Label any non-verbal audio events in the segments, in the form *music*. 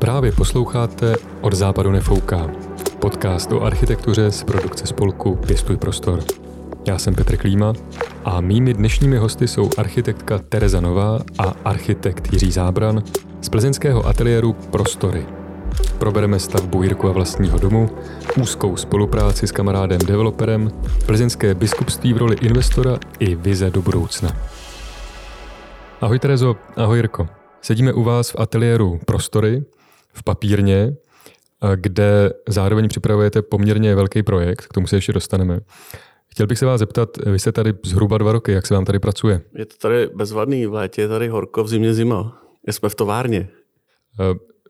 Právě posloucháte Od západu nefouká. Podcast o architektuře z produkce spolku Pěstuj prostor. Já jsem Petr Klíma a mými dnešními hosty jsou architektka Tereza Nová a architekt Jiří Zábran z plzeňského ateliéru Prostory. Probereme stavbu a vlastního domu, úzkou spolupráci s kamarádem developerem, plzeňské biskupství v roli investora i vize do budoucna. Ahoj Terezo, ahoj Jirko. Sedíme u vás v ateliéru Prostory v papírně, kde zároveň připravujete poměrně velký projekt, k tomu se ještě dostaneme. Chtěl bych se vás zeptat, vy jste tady zhruba dva roky, jak se vám tady pracuje? Je to tady bezvadný, v létě je tady horko, v zimě zima. Jsme v továrně.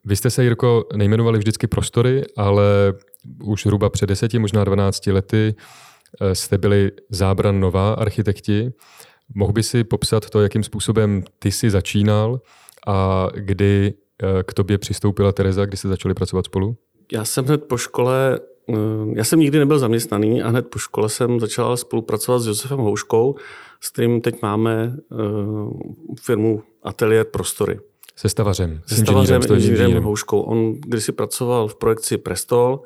Vy jste se, Jirko, nejmenovali vždycky prostory, ale už zhruba před deseti, možná 12 lety jste byli zábran nová architekti. Mohl by si popsat to, jakým způsobem ty jsi začínal a kdy k tobě přistoupila Tereza, kdy jste začali pracovat spolu? Já jsem hned po škole, eh, já jsem nikdy nebyl zaměstnaný a hned po škole jsem začal spolupracovat s Josefem Houškou, s kterým teď máme eh, firmu Atelier Prostory. Se stavařem. Se stavařem, inženýrem Houškou. On kdysi pracoval v projekci Prestol,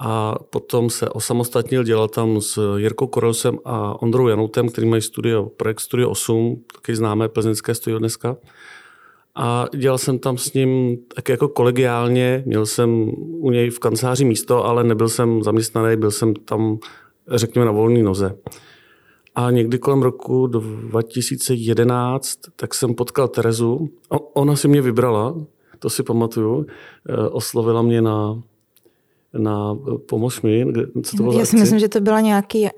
a potom se osamostatnil, dělal tam s Jirkou Korosem a Ondrou Janoutem, který mají studio, projekt Studio 8, taky známé plzeňské studio dneska. A dělal jsem tam s ním tak jako kolegiálně, měl jsem u něj v kanceláři místo, ale nebyl jsem zaměstnaný, byl jsem tam, řekněme, na volné noze. A někdy kolem roku 2011, tak jsem potkal Terezu. Ona si mě vybrala, to si pamatuju. Eh, oslovila mě na na pomoc mi. Co to bylo Já si myslím, že to byla nějaký,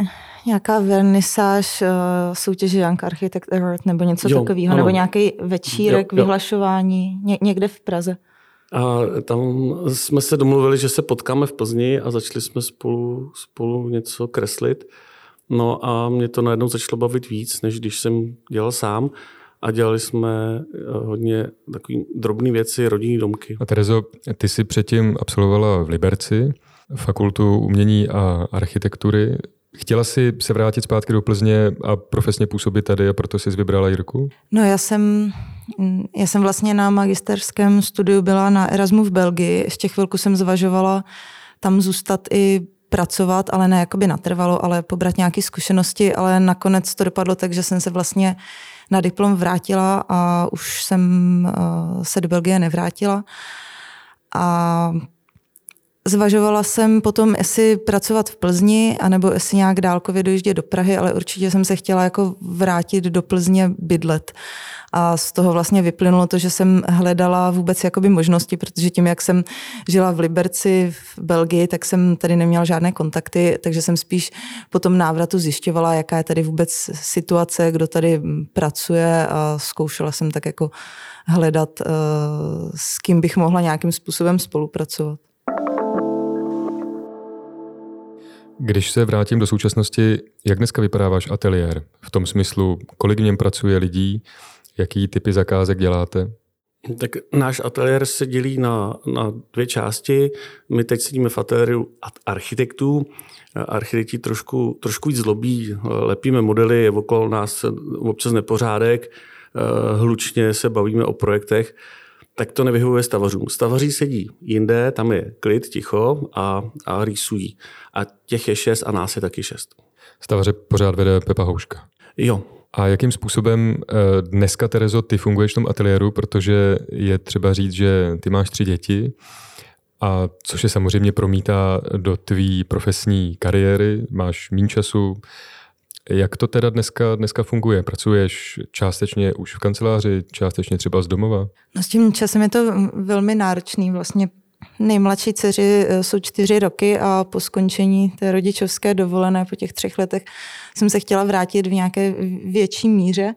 nějaká vernisáž uh, soutěže Young Architect Award nebo něco jo, takového, ano. nebo nějaký večírek, jo, jo. vyhlašování ně, někde v Praze. A tam jsme se domluvili, že se potkáme v Plzni a začali jsme spolu, spolu něco kreslit. No a mě to najednou začalo bavit víc, než když jsem dělal sám a dělali jsme eh, hodně takový drobné věci, rodinný domky. A Terezo, ty jsi předtím absolvovala v Liberci fakultu umění a architektury. Chtěla jsi se vrátit zpátky do Plzně a profesně působit tady a proto jsi vybrala Jirku? No já jsem, já jsem vlastně na magisterském studiu byla na Erasmu v Belgii. Ještě chvilku jsem zvažovala tam zůstat i pracovat, ale ne jakoby natrvalo, ale pobrat nějaké zkušenosti, ale nakonec to dopadlo tak, že jsem se vlastně na diplom vrátila a už jsem uh, se do Belgie nevrátila. A Zvažovala jsem potom, jestli pracovat v Plzni, anebo jestli nějak dálkově dojíždět do Prahy, ale určitě jsem se chtěla jako vrátit do Plzně bydlet. A z toho vlastně vyplynulo to, že jsem hledala vůbec jakoby možnosti, protože tím, jak jsem žila v Liberci v Belgii, tak jsem tady neměla žádné kontakty, takže jsem spíš po tom návratu zjišťovala, jaká je tady vůbec situace, kdo tady pracuje a zkoušela jsem tak jako hledat, eh, s kým bych mohla nějakým způsobem spolupracovat. Když se vrátím do současnosti, jak dneska vypadá váš ateliér? V tom smyslu, kolik v něm pracuje lidí, jaký typy zakázek děláte? Tak náš ateliér se dělí na, na dvě části. My teď sedíme v ateliéru architektů. Architekti trošku, trošku víc zlobí, lepíme modely, je okolo nás občas nepořádek, hlučně se bavíme o projektech tak to nevyhovuje stavařům. Stavaří sedí jinde, tam je klid, ticho a, a rýsují. A těch je šest a nás je taky šest. Stavaře pořád vede Pepa Houška. Jo. A jakým způsobem eh, dneska, Terezo, ty funguješ v tom ateliéru, protože je třeba říct, že ty máš tři děti, a což je samozřejmě promítá do tvý profesní kariéry, máš méně času, jak to teda dneska, dneska funguje? Pracuješ částečně už v kanceláři, částečně třeba z domova? No s tím časem je to velmi náročný. Vlastně nejmladší dceři eh, jsou čtyři roky a po skončení té rodičovské dovolené po těch třech letech jsem se chtěla vrátit v nějaké větší míře.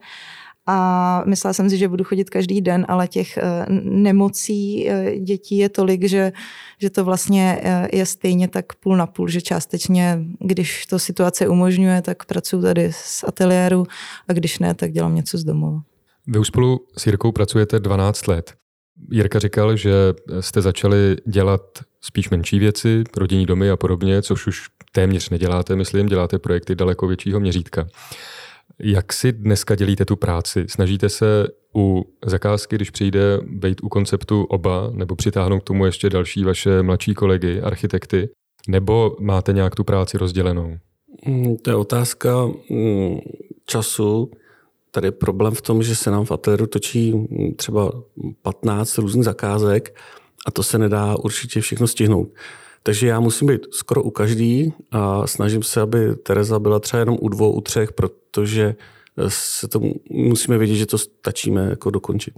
A myslela jsem si, že budu chodit každý den, ale těch eh, nemocí eh, dětí je tolik, že, že to vlastně eh, je stejně tak půl na půl, že částečně, když to situace umožňuje, tak pracuji tady z ateliéru a když ne, tak dělám něco z domova. Vy už spolu s Jirkou pracujete 12 let. Jirka říkal, že jste začali dělat spíš menší věci, rodinní domy a podobně, což už téměř neděláte, myslím, děláte projekty daleko většího měřítka. Jak si dneska dělíte tu práci? Snažíte se u zakázky, když přijde, být u konceptu oba, nebo přitáhnout k tomu ještě další vaše mladší kolegy, architekty, nebo máte nějak tu práci rozdělenou? Mm, to je otázka mm, času. Tady je problém v tom, že se nám v ateliéru točí mm, třeba 15 různých zakázek a to se nedá určitě všechno stihnout. Takže já musím být skoro u každý a snažím se, aby Tereza byla třeba jenom u dvou, u třech, protože se to musíme vědět, že to stačíme jako dokončit.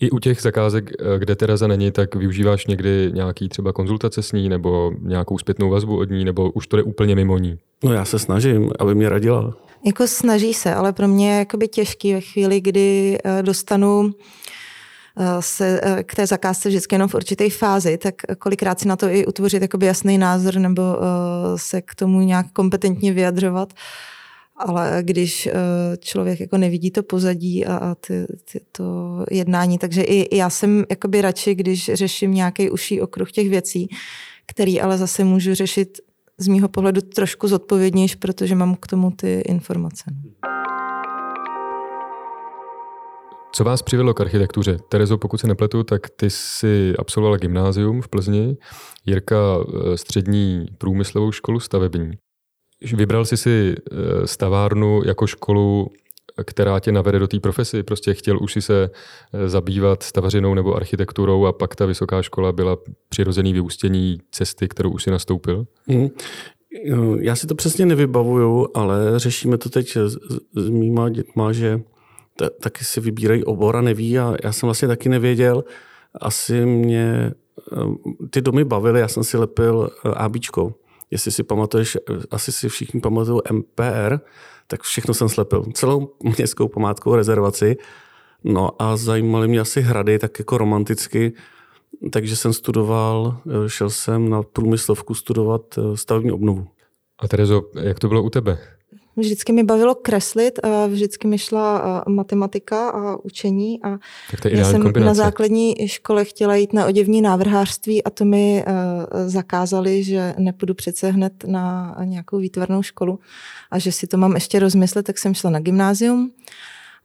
I u těch zakázek, kde Tereza není, tak využíváš někdy nějaký třeba konzultace s ní nebo nějakou zpětnou vazbu od ní, nebo už to je úplně mimo ní? No já se snažím, aby mě radila. Jako snaží se, ale pro mě je jakoby těžký ve chvíli, kdy eh, dostanu eh, se eh, k té zakázce vždycky jenom v určité fázi, tak kolikrát si na to i utvořit jakoby jasný názor nebo se k tomu nějak kompetentně vyjadřovat. Ale když člověk jako nevidí to pozadí a, ty, ty, to jednání, takže i já jsem jakoby radši, když řeším nějaký užší okruh těch věcí, který ale zase můžu řešit z mýho pohledu trošku zodpovědnější, protože mám k tomu ty informace. Co vás přivedlo k architektuře? Terezo, pokud se nepletu, tak ty jsi absolvovala gymnázium v Plzni, Jirka eh, střední průmyslovou školu stavební. Vybral jsi si eh, stavárnu jako školu která tě navede do té profesi. Prostě chtěl už si se eh, zabývat stavařinou nebo architekturou a pak ta vysoká škola byla přirozený vyústění cesty, kterou už si nastoupil? Mm. Já si to přesně nevybavuju, ale řešíme to teď s, s mýma dětma, že t- taky si vybírají obor a neví a já jsem vlastně taky nevěděl. Asi mě eh, ty domy bavily, já jsem si lepil ABčkou. Jestli si pamatuješ, asi si všichni pamatují MPR, tak všechno jsem slepil. Celou městskou památkovou rezervaci. No a zajímaly mě asi hrady, tak jako romanticky. Takže jsem studoval, eh, šel jsem na průmyslovku studovat eh, stavební obnovu. A Terezo, jak to bylo u tebe? Vždycky mi bavilo kreslit a vždycky mi šla matematika a učení. A tak to je já jsem kombinace. na základní škole chtěla jít na oděvní návrhářství a to mi zakázali, že nepůjdu přece hned na nějakou výtvarnou školu a že si to mám ještě rozmyslet, tak jsem šla na gymnázium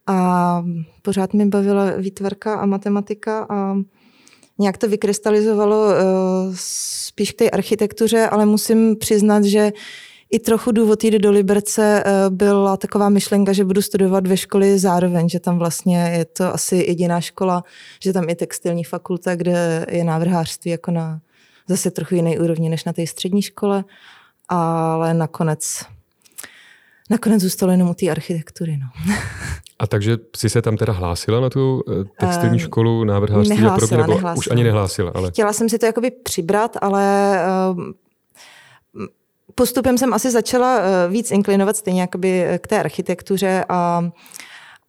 a pořád mi bavila výtvarka a matematika a nějak to vykrystalizovalo spíš k té architektuře, ale musím přiznat, že i trochu důvod jít do Liberce eh, byla taková myšlenka, že budu studovat ve školy zároveň, že tam vlastně je to asi jediná škola, že tam je textilní fakulta, kde je návrhářství jako na zase trochu jiný úrovni než na té střední škole, ale nakonec nakonec zůstalo jenom u té architektury. No. *laughs* A takže jsi se tam teda hlásila na tu eh, textilní uh, školu návrhářství nehlásila, a podobně, nebo nehlásila. už ani nehlásila? Ale... Chtěla jsem si to jakoby přibrat, ale uh, postupem jsem asi začala eh, víc inklinovat stejně jakoby eh, k té architektuře a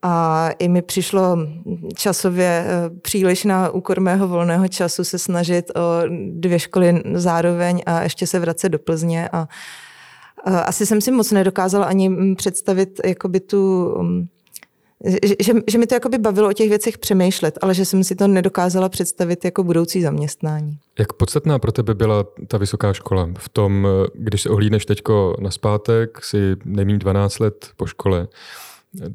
a i mi přišlo časově eh, příliš na úkor mého volného času se snažit o dvě školy zároveň a ještě se vracet do Plzně. A, a asi jsem si moc nedokázala ani mm, představit jakoby tu mm, že, že, že mi to jakoby bavilo o těch věcech přemýšlet, ale že jsem si to nedokázala představit jako budoucí zaměstnání. Jak podstatná pro tebe byla ta vysoká škola? V tom, když se ohlídneš teďko na zpátek, si nejmín 12 let po škole,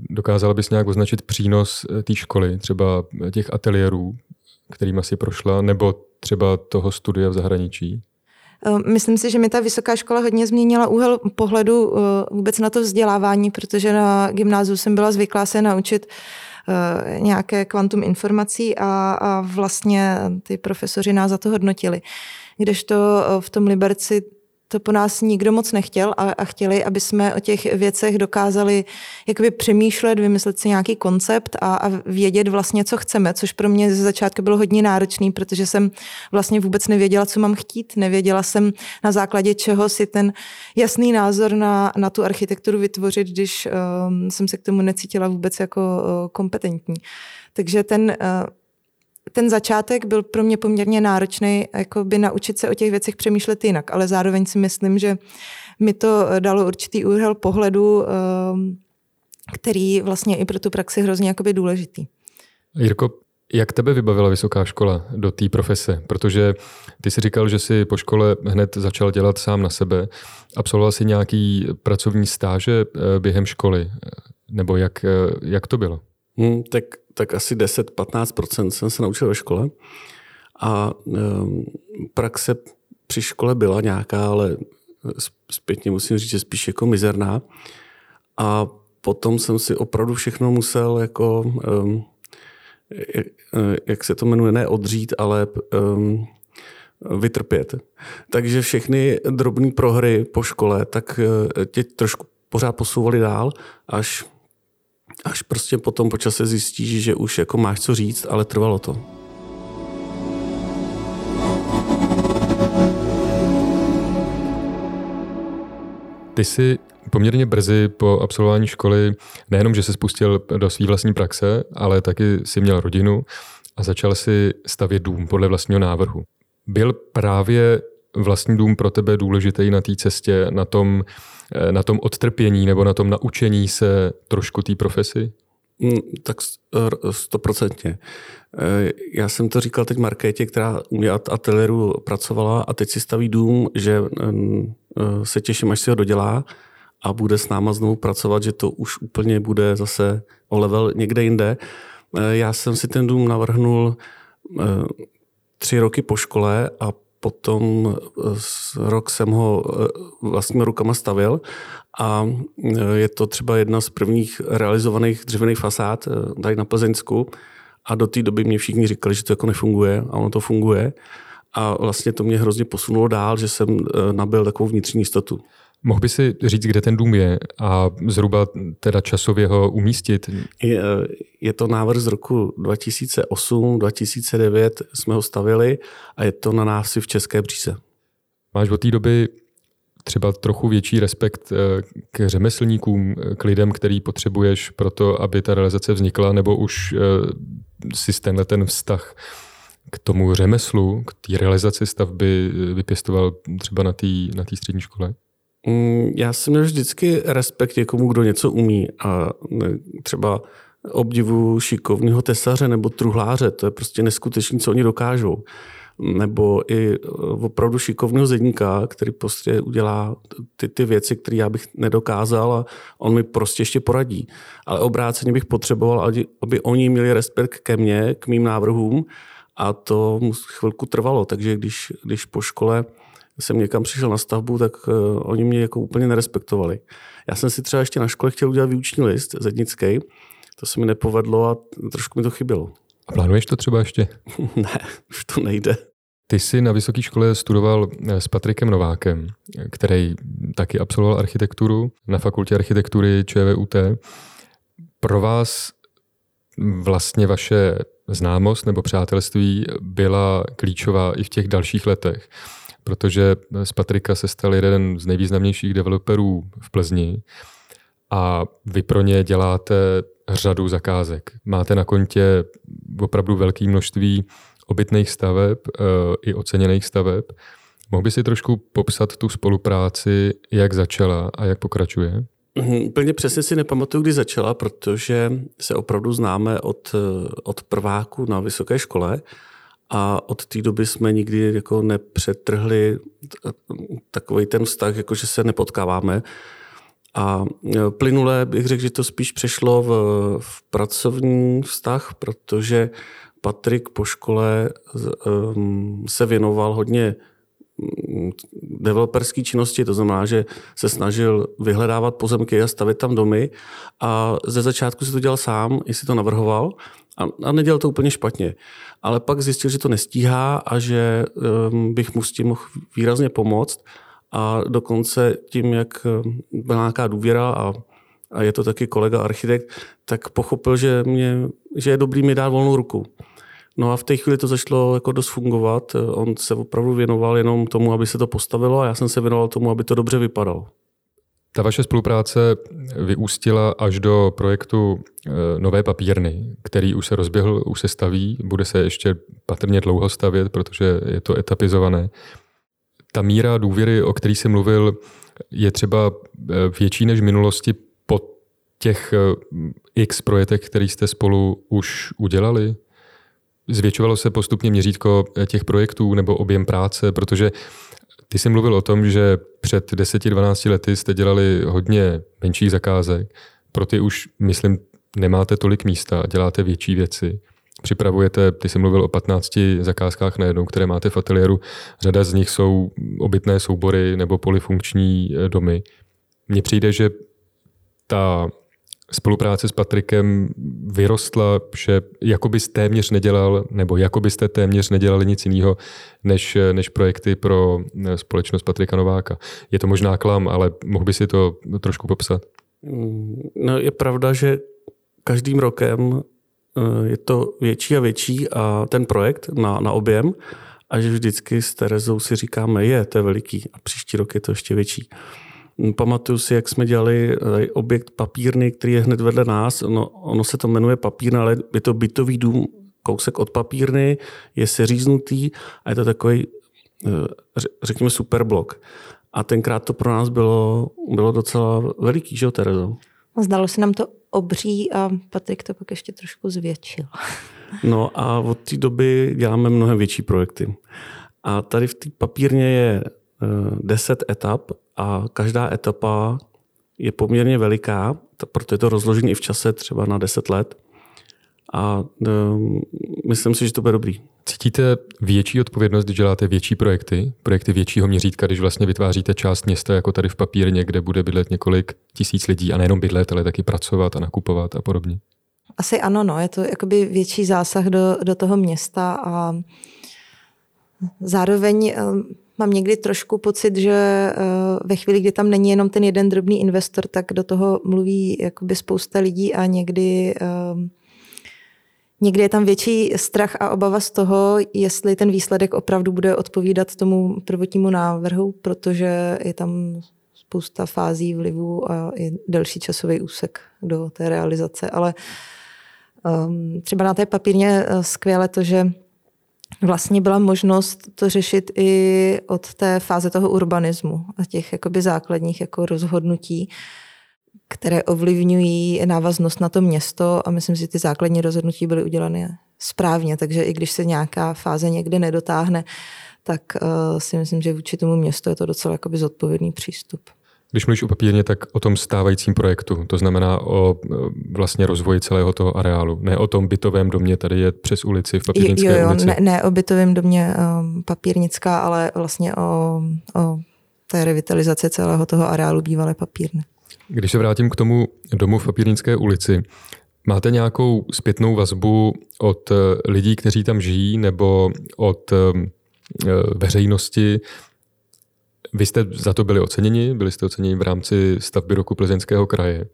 dokázala bys nějak označit přínos té školy, třeba těch ateliérů, kterými si prošla, nebo třeba toho studia v zahraničí? Eh, myslím si, že mi ta vysoká škola hodně změnila úhel pohledu eh, vůbec na to vzdělávání, protože na gymnáziu jsem byla zvyklá se naučit eh, nějaké kvantum informací a, a vlastně ty profesoři nás za to hodnotili. Kdežto v tom Liberci to po nás nikdo moc nechtěl a, a chtěli, aby jsme o těch věcech dokázali jakoby přemýšlet, vymyslet si nějaký koncept a, a vědět vlastně, co chceme, což pro mě ze začátku bylo hodně náročný, protože jsem vlastně vůbec nevěděla, co mám chtít. Nevěděla jsem na základě čeho si ten jasný názor na, na tu architekturu vytvořit, když um, jsem se k tomu necítila vůbec jako uh, kompetentní. Takže ten uh, ten začátek byl pro mě poměrně náročný, jako by naučit se o těch věcech přemýšlet jinak, ale zároveň si myslím, že mi to dalo určitý úhel pohledu, ehm, který vlastně i pro tu praxi hrozně jakoby důležitý. Jirko, jak tebe vybavila vysoká škola do té profese? Protože ty si říkal, že si po škole hned začal dělat sám na sebe. Absolvoval si nějaký pracovní stáže eh, během školy? Nebo jak, jak to bylo? Hmm, tak, tak asi 10-15% jsem se naučil ve škole. A um, praxe při škole byla nějaká, ale zpětně musím říct, že spíš jako mizerná. A potom jsem si opravdu všechno musel jako, um, jak se to jmenuje, ne odřít, ale um, vytrpět. Takže všechny drobné prohry po škole tak eh, tě trošku pořád posouvali dál, až, až prostě potom po čase zjistíš, že už jako máš co říct, ale trvalo to. Ty jsi poměrně brzy po absolvování školy nejenom, že se spustil do své vlastní praxe, ale taky si měl rodinu a začal si stavět dům podle vlastního návrhu. Byl právě vlastní dům pro tebe důležitý na té cestě, na tom, na tom odtrpění nebo na tom naučení se trošku té profesi? Mm, tak stoprocentně. Eh, já jsem to říkal teď Markétě, která u mě ateliéru pracovala a teď si staví dům, že eh, se těším, až si ho dodělá a bude s náma znovu pracovat, že to už úplně bude zase o level někde jinde. Já jsem si ten dům navrhnul tři roky po škole a potom rok jsem ho e, vlastními rukama stavil a e, je to třeba jedna z prvních realizovaných dřevěných fasád tady na Plzeňsku a do té doby mě všichni říkali, že to jako nefunguje a ono to funguje a vlastně to mě hrozně posunulo dál, že jsem nabil takovou vnitřní jistotu. Mohl by si říct, kde ten dům je a zhruba teda časově ho umístit? Je, je to návrh z roku 2008-2009, jsme ho stavili a je to na návsi v České bříze. Máš od té doby třeba trochu větší respekt eh, k řemeslníkům, k lidem, který potřebuješ pro to, aby ta realizace vznikla, nebo už eh, si tenhle ten vztah k tomu řemeslu, k té realizaci stavby vypěstoval třeba na té na střední škole? Mm, já jsem měl vždycky respekt někomu, kdo něco umí a třeba obdivu šikovného tesaře nebo truhláře, to je prostě neskutečné, co oni dokážou. Nebo i e, opravdu šikovného zedníka, který prostě udělá ty, ty věci, které já bych nedokázal a on mi prostě ještě poradí. Ale obráceně bych potřeboval, aby oni měli respekt ke mně, k mým návrhům a to chvilku trvalo. Takže když, když po škole jsem někam přišel na stavbu, tak uh, oni mě jako úplně nerespektovali. Já jsem si třeba ještě na škole chtěl udělat výuční list zednický, to se mi nepovedlo a trošku mi to chybělo. A plánuješ to třeba ještě? *laughs* ne, už to nejde. Ty jsi na vysoké škole studoval eh, s Patrikem Novákem, který taky absolvoval architekturu na fakultě architektury ČVUT. Pro vás vlastně vaše známost nebo přátelství byla klíčová i v těch dalších letech protože z Patrika se stal jeden z nejvýznamnějších developerů v Plzni a vy pro ně děláte řadu zakázek. Máte na kontě opravdu velké množství obytných staveb eh, i oceněných staveb. Mohl by si trošku popsat tu spolupráci, jak začala a jak pokračuje? Mhm, úplně přesně si nepamatuju, kdy začala, protože se opravdu známe od, eh, od prváku na vysoké škole a od té doby jsme nikdy jako nepřetrhli takový ten vztah, jako že se nepotkáváme. A e, plynule bych řekl, že to spíš přešlo v, v pracovní vztah, protože Patrik po škole um, se věnoval hodně developerské činnosti, to znamená, že se snažil vyhledávat pozemky a stavit tam domy a ze začátku si to dělal sám, i si to navrhoval a, a nedělal to úplně špatně. Ale pak zjistil, že to nestíhá a že um, bych mu s tím mohl výrazně pomoct. A dokonce tím, jak um, byla nějaká důvěra a, a je to taky kolega architekt, tak pochopil, že, mě, že je dobrý mi dát volnou ruku. No a v té chvíli to začalo jako dost fungovat. On se opravdu věnoval jenom tomu, aby se to postavilo a já jsem se věnoval tomu, aby to dobře vypadalo. Ta vaše spolupráce vyústila až do projektu eh, Nové papírny, který už se rozběhl, už se staví, bude se ještě patrně dlouho stavět, protože je to etapizované. Ta míra důvěry, o který jsem mluvil, je třeba eh, větší než v minulosti po těch eh, x projektech, který jste spolu už udělali? Zvětšovalo se postupně měřítko těch projektů nebo objem práce, protože ty jsi mluvil o tom, že před 10-12 lety jste dělali hodně menších zakázek, pro ty už, myslím, nemáte tolik místa a děláte větší věci. Připravujete, ty jsi mluvil o 15 zakázkách najednou, které máte v ateliéru. Řada z nich jsou obytné soubory nebo polifunkční eh, domy. Mně přijde, že ta spolupráce s Patrikem vyrostla, že jako bys téměř nedělal, nebo jako byste téměř nedělali nic jiného, než, než projekty pro eh, společnost Patrika Nováka. Je to možná klam, ale mohl by si to trošku popsat? Mm, no, je pravda, že každým rokem eh, je to větší a větší a ten projekt na, na objem a že vždycky s Terezou si říkáme, je, to je veliký a příští rok je to ještě větší. Pamatuju si, jak jsme dělali eh, objekt papírny, který je hned vedle nás. No, ono se to jmenuje papírna, ale je to bytový dům, kousek od papírny, je seříznutý a je to takový, eh, řekněme, superblok. A tenkrát to pro nás bylo, bylo docela veliký, že jo, Terezo? Zdalo se nám to obří a Patrik to pak ještě trošku zvětšil. *laughs* No a od té doby děláme mnohem větší projekty. A tady v té papírně je deset etap a každá etapa je poměrně veliká, proto je to rozložené i v čase třeba na deset let. A um, myslím si, že to bude dobrý. Cítíte větší odpovědnost, když děláte větší projekty, projekty většího měřítka, když vlastně vytváříte část města, jako tady v papírně, kde bude bydlet několik tisíc lidí a nejenom bydlet, ale taky pracovat a nakupovat a podobně? Asi ano, no. je to jakoby větší zásah do, do toho města a zároveň mám někdy trošku pocit, že eh, ve chvíli, kdy tam není jenom ten jeden drobný investor, tak do toho mluví jakoby spousta lidí a někdy ehm, Někdy je tam větší strach a obava z toho, jestli ten výsledek opravdu bude odpovídat tomu prvotnímu návrhu, protože je tam spousta fází vlivu a i delší časový úsek do té realizace. Ale um, třeba na té papírně eh, skvěle to, že vlastně byla možnost to řešit i od té fáze toho urbanismu a těch jakoby základních jako rozhodnutí, které ovlivňují návaznost na to město a myslím si, že ty základní rozhodnutí byly udělány správně, takže i když se nějaká fáze někde nedotáhne, tak uh, si myslím, že vůči tomu městu je to docela jakoby zodpovědný přístup. Když mluvíš o papírně, tak o tom stávajícím projektu, to znamená o e, vlastně rozvoji celého toho areálu, ne o tom bytovém domě, tady je přes ulici v Papírnické jo, jo, ulici. Ne, ne o bytovém domě um, Papírnická, ale vlastně o, o té revitalizaci celého toho areálu bývalé papírny. Když se vrátím k tomu domu v Papírnické ulici, máte nějakou zpětnou vazbu od e, lidí, kteří tam žijí, nebo od veřejnosti, vy jste za to byli oceněni, byli jste oceněni v rámci stavby roku Plzeňského kraje,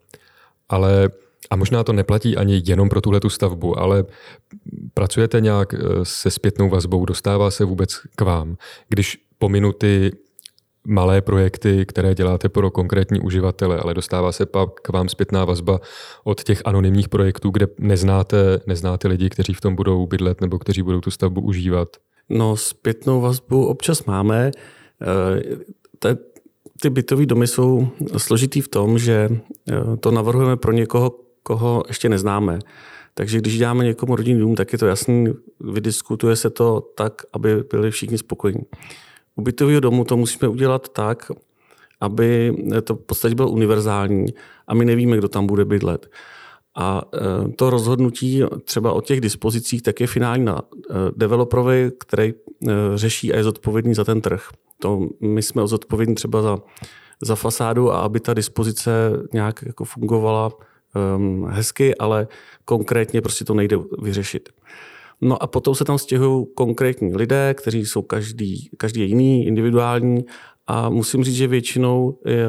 ale a možná to neplatí ani jenom pro tuhle stavbu, ale pracujete nějak eh, se zpětnou vazbou, dostává se vůbec k vám. Když pominu ty malé projekty, které děláte pro konkrétní uživatele, ale dostává se pak k vám zpětná vazba od těch anonymních projektů, kde neznáte, neznáte lidi, kteří v tom budou bydlet nebo kteří budou tu stavbu užívat? No, zpětnou vazbu občas máme. Eh, ty bytové domy jsou složitý v tom, že eh, to navrhujeme pro někoho, koho ještě neznáme. Takže když děláme někomu rodinný dům, tak je to jasný, vydiskutuje se to tak, aby byli všichni spokojení. U bytového domu to musíme udělat tak, aby to v podstatě bylo univerzální a my nevíme, kdo tam bude bydlet. A eh, to rozhodnutí třeba o těch dispozicích tak je finální na developerovi, který řeší a je zodpovědný za ten trh. To my jsme zodpovědní třeba za, za fasádu a aby ta dispozice nějak jako fungovala um, hezky, ale konkrétně prostě to nejde vyřešit. No a potom se tam stěhují konkrétní lidé, kteří jsou každý, každý je jiný, individuální a musím říct, že většinou je,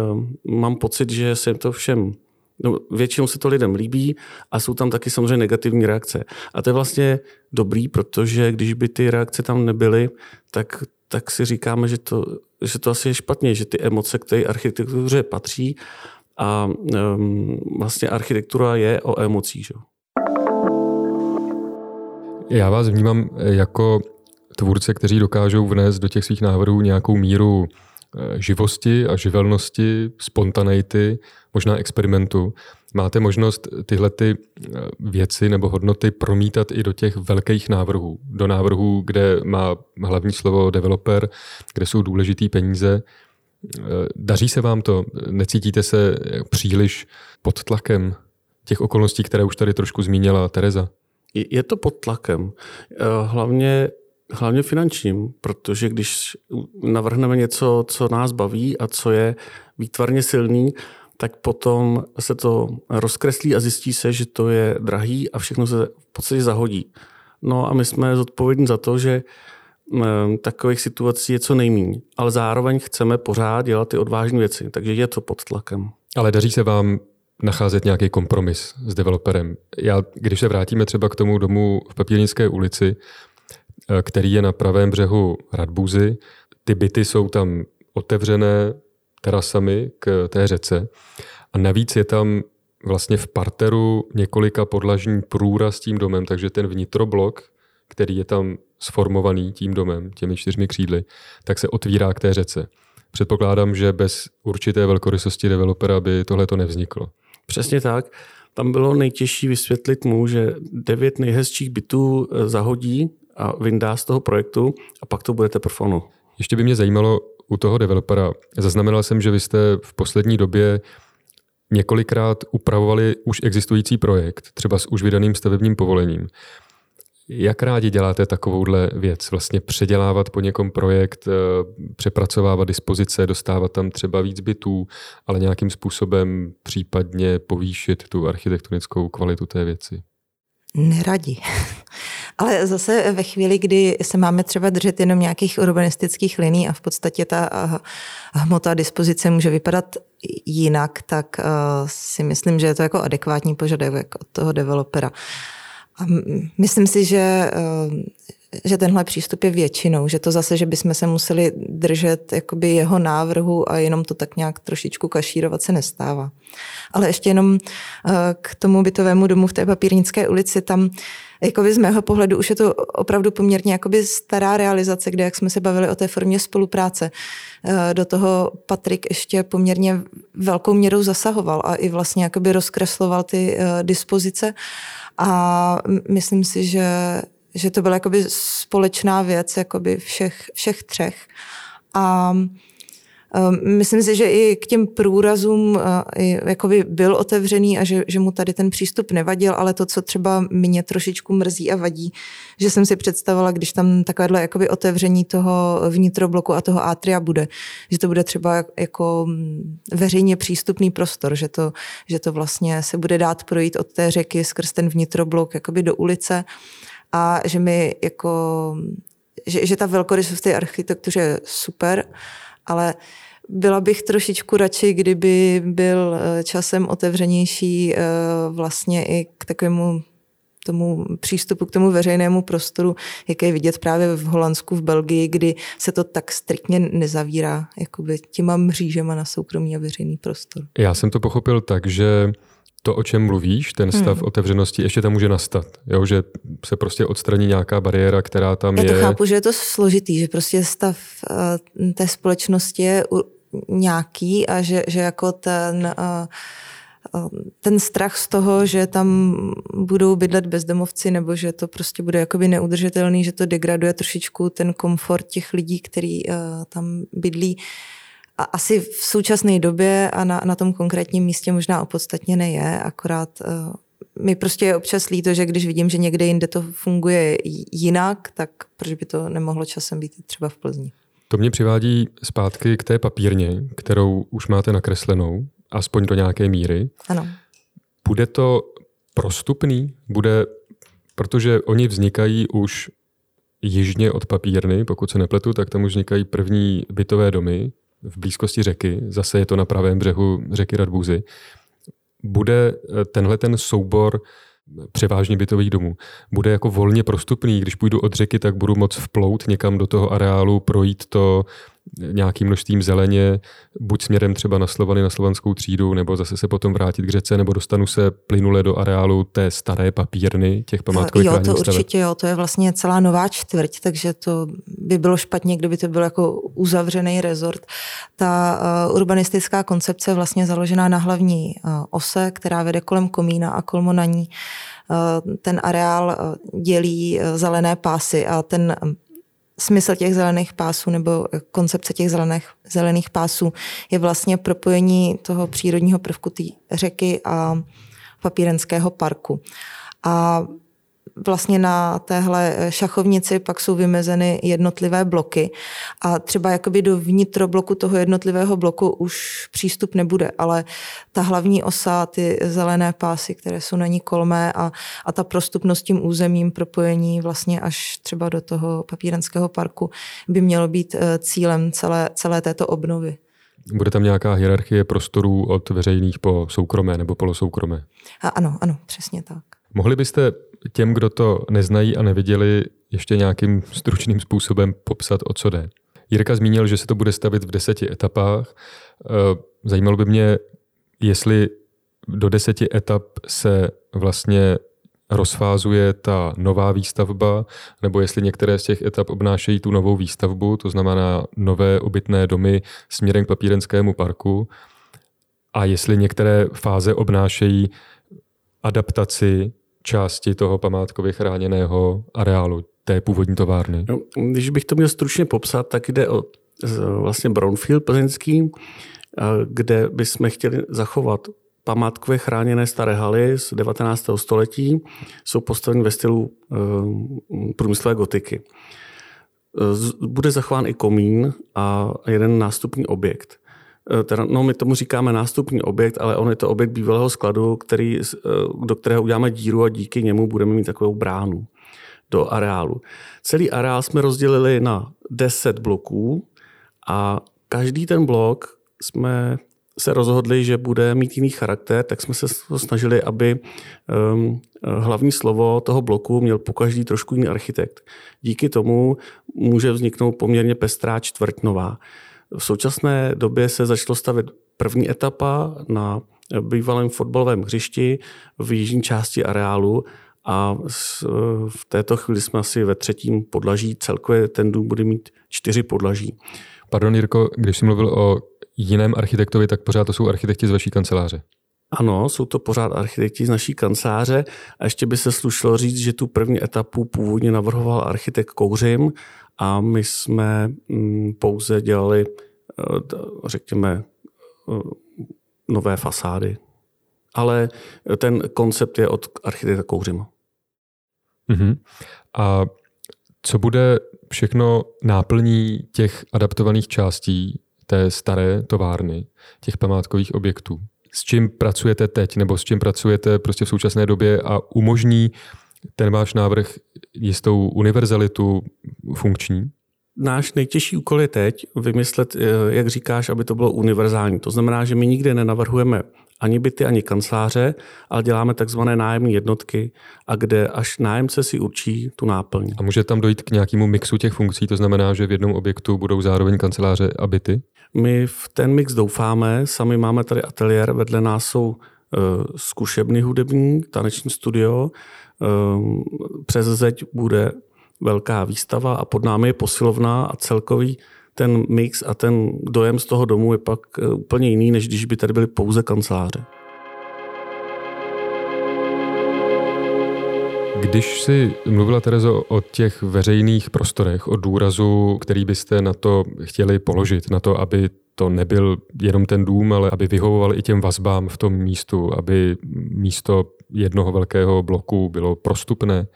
mám pocit, že se to všem No, většinou se to lidem líbí a jsou tam taky samozřejmě negativní reakce. A to je vlastně dobrý, protože když by ty reakce tam nebyly, tak tak si říkáme, že to, že to asi je špatně, že ty emoce k té architektuře patří a um, vlastně architektura je o emocích. Že? Já vás vnímám jako tvůrce, kteří dokážou vnést do těch svých návrhů nějakou míru živosti a živelnosti, spontaneity, možná experimentu máte možnost tyhle ty eh, věci nebo hodnoty promítat i do těch velkých návrhů. Do návrhů, kde má hlavní slovo developer, kde jsou důležitý peníze. Eh, daří se vám to? Necítíte se příliš pod tlakem? těch okolností, které už tady trošku zmínila Tereza? Je to pod tlakem. Eh, hlavně, hlavně finančním, protože když navrhneme něco, co nás baví a co je výtvarně silný, tak potom se to rozkreslí a zjistí se, že to je drahý a všechno se v podstatě zahodí. No a my jsme zodpovědní za to, že eh, takových situací je co nejméně, ale zároveň chceme pořád dělat ty odvážné věci, takže je to pod tlakem. Ale daří se vám nacházet nějaký kompromis s developerem. Já, když se vrátíme třeba k tomu domu v Papírnické ulici, který je na pravém břehu Radbuzy, ty byty jsou tam otevřené terasami k té řece a navíc je tam vlastně v parteru několika podlažní průra s tím domem, takže ten vnitroblok, který je tam sformovaný tím domem, těmi čtyřmi křídly, tak se otvírá k té řece. Předpokládám, že bez určité velkorysosti developera by tohle to nevzniklo. Přesně tak. Tam bylo nejtěžší vysvětlit mu, že devět nejhezčích bytů eh, zahodí a vyndá z toho projektu a pak to bude teprve Ještě by mě zajímalo u toho developera. Zaznamenal jsem, že vy jste v poslední době několikrát upravovali už existující projekt, třeba s už vydaným stavebním povolením. Jak rádi děláte takovouhle věc? Vlastně předělávat po někom projekt, eh, přepracovávat dispozice, dostávat tam třeba víc bytů, ale nějakým způsobem případně povýšit tu architektonickou kvalitu té věci? Neradi. Ale zase ve chvíli, kdy se máme třeba držet jenom nějakých urbanistických liní a v podstatě ta hmota dispozice může vypadat jinak, tak si myslím, že je to jako adekvátní požadavek od toho developera. A myslím si, že, eh, že tenhle přístup je většinou, že to zase, že bychom se museli držet jakoby jeho návrhu a jenom to tak nějak trošičku kašírovat se nestává. Ale ještě jenom eh, k tomu bytovému domu v té papírnické ulici, tam jakoby z mého pohledu už je to opravdu poměrně jakoby stará realizace, kde, jak jsme se bavili o té formě spolupráce, eh, do toho Patrik ještě poměrně velkou měrou zasahoval a i vlastně jakoby rozkresloval ty dispozice a myslím si, že, že to byla jakoby společná věc jakoby všech, všech třech. A Myslím si, že i k těm průrazům uh, jakoby byl otevřený a že, že mu tady ten přístup nevadil, ale to, co třeba mě trošičku mrzí a vadí, že jsem si představila, když tam takovéhle jakoby otevření toho vnitrobloku a toho atria bude, že to bude třeba jako mm, veřejně přístupný prostor, že to, že to vlastně se bude dát projít od té řeky skrz ten vnitroblok jakoby do ulice a že mi jako, že, že ta velkorysost té architektuře je super, ale byla bych trošičku radši, kdyby byl eh, časem otevřenější eh, vlastně i k takovému tomu přístupu k tomu veřejnému prostoru, jak je vidět právě v Holandsku, v Belgii, kdy se to tak striktně nezavírá jakoby těma mřížema na soukromý a veřejný prostor. Já jsem to pochopil tak, že to, o čem mluvíš, ten stav hmm. otevřenosti, ještě tam může nastat. Jo? Že se prostě odstraní nějaká bariéra, která tam Já je. Já to chápu, že je to složitý, že prostě stav uh, té společnosti je nějaký a že, že jako ten uh, ten strach z toho, že tam budou bydlet bezdomovci nebo že to prostě bude jakoby neudržitelný, že to degraduje trošičku ten komfort těch lidí, který uh, tam bydlí. A asi v současné době a na, na tom konkrétním místě možná opodstatně je, akorát uh, mi prostě je občas líto, že když vidím, že někde jinde to funguje jinak, tak proč by to nemohlo časem být třeba v Plzni. To mě přivádí zpátky k té papírně, kterou už máte nakreslenou aspoň do nějaké míry. Ano. Bude to prostupný? Bude, protože oni vznikají už jižně od papírny, pokud se nepletu, tak tam už vznikají první bytové domy v blízkosti řeky. Zase je to na pravém břehu řeky Radbuzy. Bude eh, tenhle ten soubor převážně bytových domů, bude jako volně prostupný. Když půjdu od řeky, tak budu moc vplout někam do toho areálu, projít to, nějakým množstvím zeleně, buď směrem třeba na Slovany, na slovanskou třídu, nebo zase se potom vrátit k řece, nebo dostanu se plynule do areálu té staré papírny, těch památkových Jo, to určitě jo, to je vlastně celá nová čtvrť, takže to by bylo špatně, kdyby to byl jako uzavřený rezort. Ta uh, urbanistická koncepce je vlastně založená na hlavní uh, ose, která vede kolem komína a kolmo na ní uh, ten areál dělí zelené pásy a ten smysl těch zelených pásů nebo koncepce těch zelených, zelených pásů je vlastně propojení toho přírodního prvku té řeky a papírenského parku. A vlastně na téhle šachovnici pak jsou vymezeny jednotlivé bloky a třeba jakoby do vnitrobloku toho jednotlivého bloku už přístup nebude, ale ta hlavní osa, ty zelené pásy, které jsou na ní kolmé a, a ta prostupnost tím územím propojení vlastně až třeba do toho papírenského parku by mělo být eh, cílem celé, celé této obnovy. Bude tam nějaká hierarchie prostorů od veřejných po soukromé nebo polosoukromé? A ano, ano, přesně tak. Mohli byste těm, kdo to neznají a neviděli, ještě nějakým stručným způsobem popsat, o co jde? Jirka zmínil, že se to bude stavit v deseti etapách. Eh, zajímalo by mě, jestli do deseti etap se vlastně rozfázuje ta nová výstavba, nebo jestli některé z těch etap obnášejí tu novou výstavbu, to znamená nové obytné domy směrem k papírenskému parku, a jestli některé fáze obnášejí adaptaci části toho památkově chráněného areálu té původní továrny? No, když bych to měl stručně popsat, tak jde o vlastně Brownfield plzeňský, kde bychom chtěli zachovat památkově chráněné staré haly z 19. století. Jsou postaveny ve stylu e, průmyslové gotiky. E, bude zachován i komín a jeden nástupní objekt. Eh, teda, no my tomu říkáme nástupní objekt, ale on je to objekt bývalého skladu, který, eh, do kterého uděláme díru a díky němu budeme mít takovou bránu do areálu. Celý areál jsme rozdělili na 10 bloků a každý ten blok jsme se rozhodli, že bude mít jiný charakter, tak jsme se snažili, aby um, hlavní slovo toho bloku měl po každý trošku jiný architekt. Díky tomu může vzniknout poměrně pestrá čtvrť nová. V současné době se začalo stavět první etapa na bývalém fotbalovém hřišti v jižní části areálu a v této chvíli jsme asi ve třetím podlaží. Celkově ten dům bude mít čtyři podlaží. Pardon, Jirko, když jsi mluvil o jiném architektovi, tak pořád to jsou architekti z vaší kanceláře. Ano, jsou to pořád architekti z naší kanceláře a ještě by se slušilo říct, že tu první etapu původně navrhoval architekt Kouřim a my jsme mm, pouze dělali, řekněme, nové fasády. Ale ten koncept je od architekta Kouřima. Uh-huh. A co bude všechno náplní těch adaptovaných částí té staré továrny, těch památkových objektů? S čím pracujete teď, nebo s čím pracujete prostě v současné době a umožní ten váš návrh jistou univerzalitu funkční? Náš nejtěžší úkol je teď vymyslet, eh, jak říkáš, aby to bylo univerzální. To znamená, že my nikde nenavrhujeme ani byty, ani kanceláře, ale děláme takzvané nájemní jednotky, a kde až nájemce si určí tu náplň. A může tam dojít k nějakému mixu těch funkcí, to znamená, že v jednom objektu budou zároveň kanceláře a byty? My v ten mix doufáme, sami máme tady ateliér, vedle nás jsou uh, zkušebny hudební, taneční studio, uh, přes zeď bude velká výstava a pod námi je posilovna a celkový ten mix a ten dojem z toho domu je pak eh, úplně jiný, než když by tady byly pouze kanceláře. Když si mluvila, Terezo, o těch veřejných prostorech, o důrazu, který byste na to chtěli položit, na to, aby to nebyl jenom ten dům, ale aby vyhovoval i těm vazbám v tom místu, aby místo jednoho velkého bloku bylo prostupné,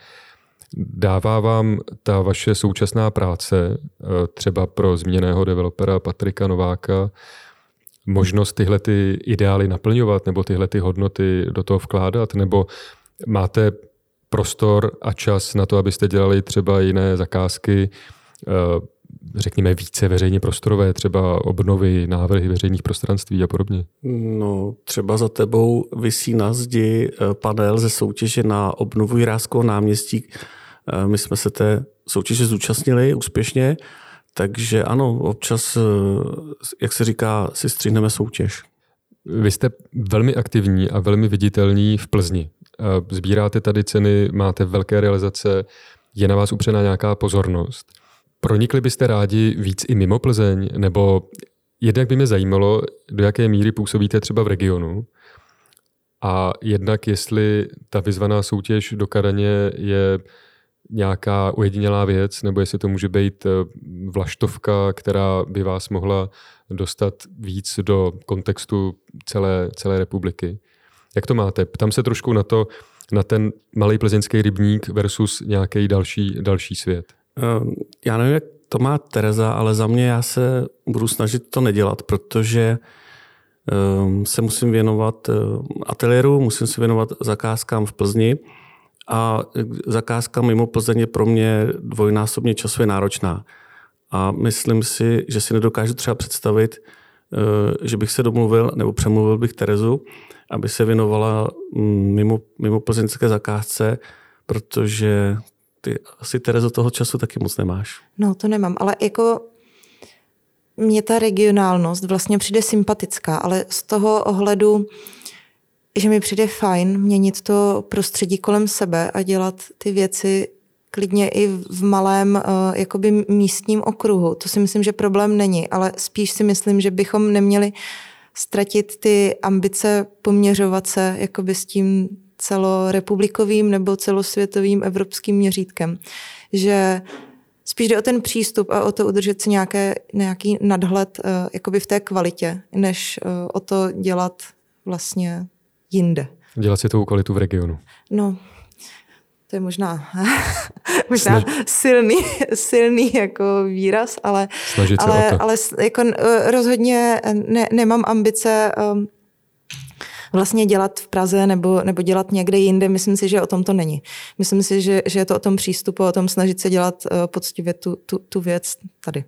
Dává vám ta vaše současná práce, eh, třeba pro změněného developera Patrika Nováka, možnost tyhle ty ideály naplňovat nebo tyhle ty hodnoty do toho vkládat? Nebo máte prostor a čas na to, abyste dělali třeba jiné zakázky, eh, řekněme více veřejně prostorové, třeba obnovy, návrhy veřejných prostranství a podobně? No, třeba za tebou vysí na zdi eh, panel ze soutěže na obnovu Jiráského náměstí, my jsme se té soutěže zúčastnili úspěšně, takže ano, občas, eh, jak se říká, si stříhneme soutěž. Vy jste velmi aktivní a velmi viditelní v Plzni. Eh, sbíráte tady ceny, máte velké realizace, je na vás upřená nějaká pozornost. Pronikli byste rádi víc i mimo Plzeň, nebo jednak by mě zajímalo, do jaké míry působíte třeba v regionu, a jednak jestli ta vyzvaná soutěž do Karaně je nějaká ujedinělá věc, nebo jestli to může být eh, vlaštovka, která by vás mohla dostat víc do kontextu celé, celé republiky. Jak to máte? Ptám se trošku na to, na ten malý plzeňský rybník versus nějaký další, další svět. Ehm, já nevím, jak to má Tereza, ale za mě já se budu snažit to nedělat, protože ehm, se musím věnovat ehm, ateliéru, musím se věnovat zakázkám v Plzni a zakázka mimo Plzeň je pro mě dvojnásobně časově náročná. A myslím si, že si nedokážu třeba představit, že bych se domluvil nebo přemluvil bych Terezu, aby se věnovala mm, mimo, mimo plzeňské zakázce, protože ty asi Terezo toho času taky moc nemáš. No to nemám, ale jako mně ta regionálnost vlastně přijde sympatická, ale z toho ohledu, že mi přijde fajn měnit to prostředí kolem sebe a dělat ty věci klidně i v malém uh, jakoby místním okruhu. To si myslím, že problém není, ale spíš si myslím, že bychom neměli ztratit ty ambice poměřovat se jakoby s tím celorepublikovým nebo celosvětovým evropským měřítkem. Že spíš jde o ten přístup a o to udržet si nějaké, nějaký nadhled uh, jakoby v té kvalitě, než uh, o to dělat vlastně jinde. Dělat si tou kvalitu v regionu. No, to je možná, *laughs* možná silný, silný jako výraz, ale, ale, ale jako eh, rozhodně ne, nemám ambice um, vlastně dělat v Praze nebo, nebo dělat někde jinde. Myslím si, že o tom to není. Myslím si, že, že je to o tom přístupu, o tom snažit se dělat uh, poctivě tu, tu, tu věc tady.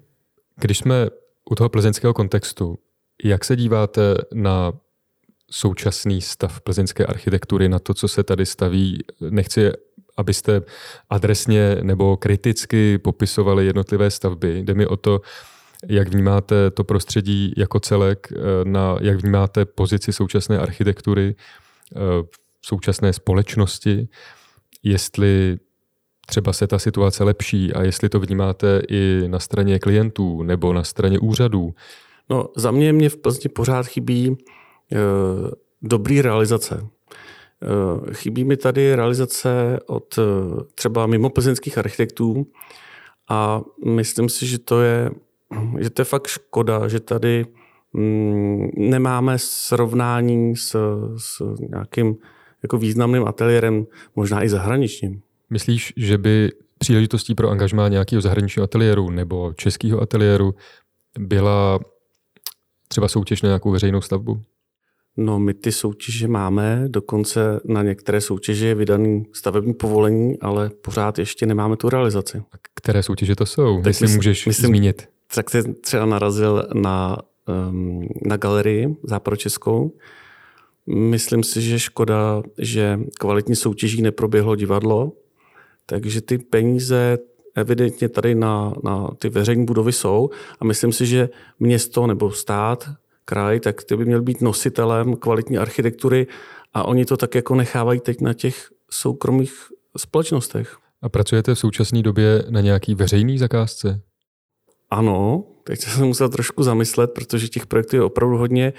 Když jsme u toho plzeňského kontextu, jak se díváte na současný stav plzeňské architektury, na to, co se tady staví? Nechci abyste adresně nebo kriticky popisovali jednotlivé stavby. Jde mi o to, jak vnímáte to prostředí jako celek, eh, na, jak vnímáte pozici současné architektury eh, současné společnosti, jestli třeba se ta situace lepší a jestli to vnímáte i na straně klientů nebo na straně úřadů. No, za mě mě v Plzni pořád chybí dobrý realizace. Eh, chybí mi tady realizace od eh, třeba mimo plzeňských architektů a myslím si, že to je, že to je fakt škoda, že tady mm, nemáme srovnání s, s nějakým jako významným ateliérem, možná i zahraničním. Myslíš, že by příležitostí pro angažmá nějakého zahraničního ateliéru nebo českého ateliéru byla třeba soutěž na nějakou veřejnou stavbu? No, my ty soutěže máme, dokonce na některé soutěže je vydaný stavební povolení, ale pořád ještě nemáme tu realizaci. A které soutěže to jsou, tak jestli můžeš myslím, zmínit? Tak jsi třeba narazil na, um, na galerii západočeskou. Myslím si, že škoda, že kvalitní soutěží neproběhlo divadlo, takže ty peníze evidentně tady na, na ty veřejné budovy jsou a myslím si, že město nebo stát kraj, tak ty by měl být nositelem kvalitní architektury a oni to tak jako nechávají teď na těch soukromých společnostech. A pracujete v současné době na nějaký veřejný zakázce? Ano, teď jsem musel trošku zamyslet, protože těch projektů je opravdu hodně.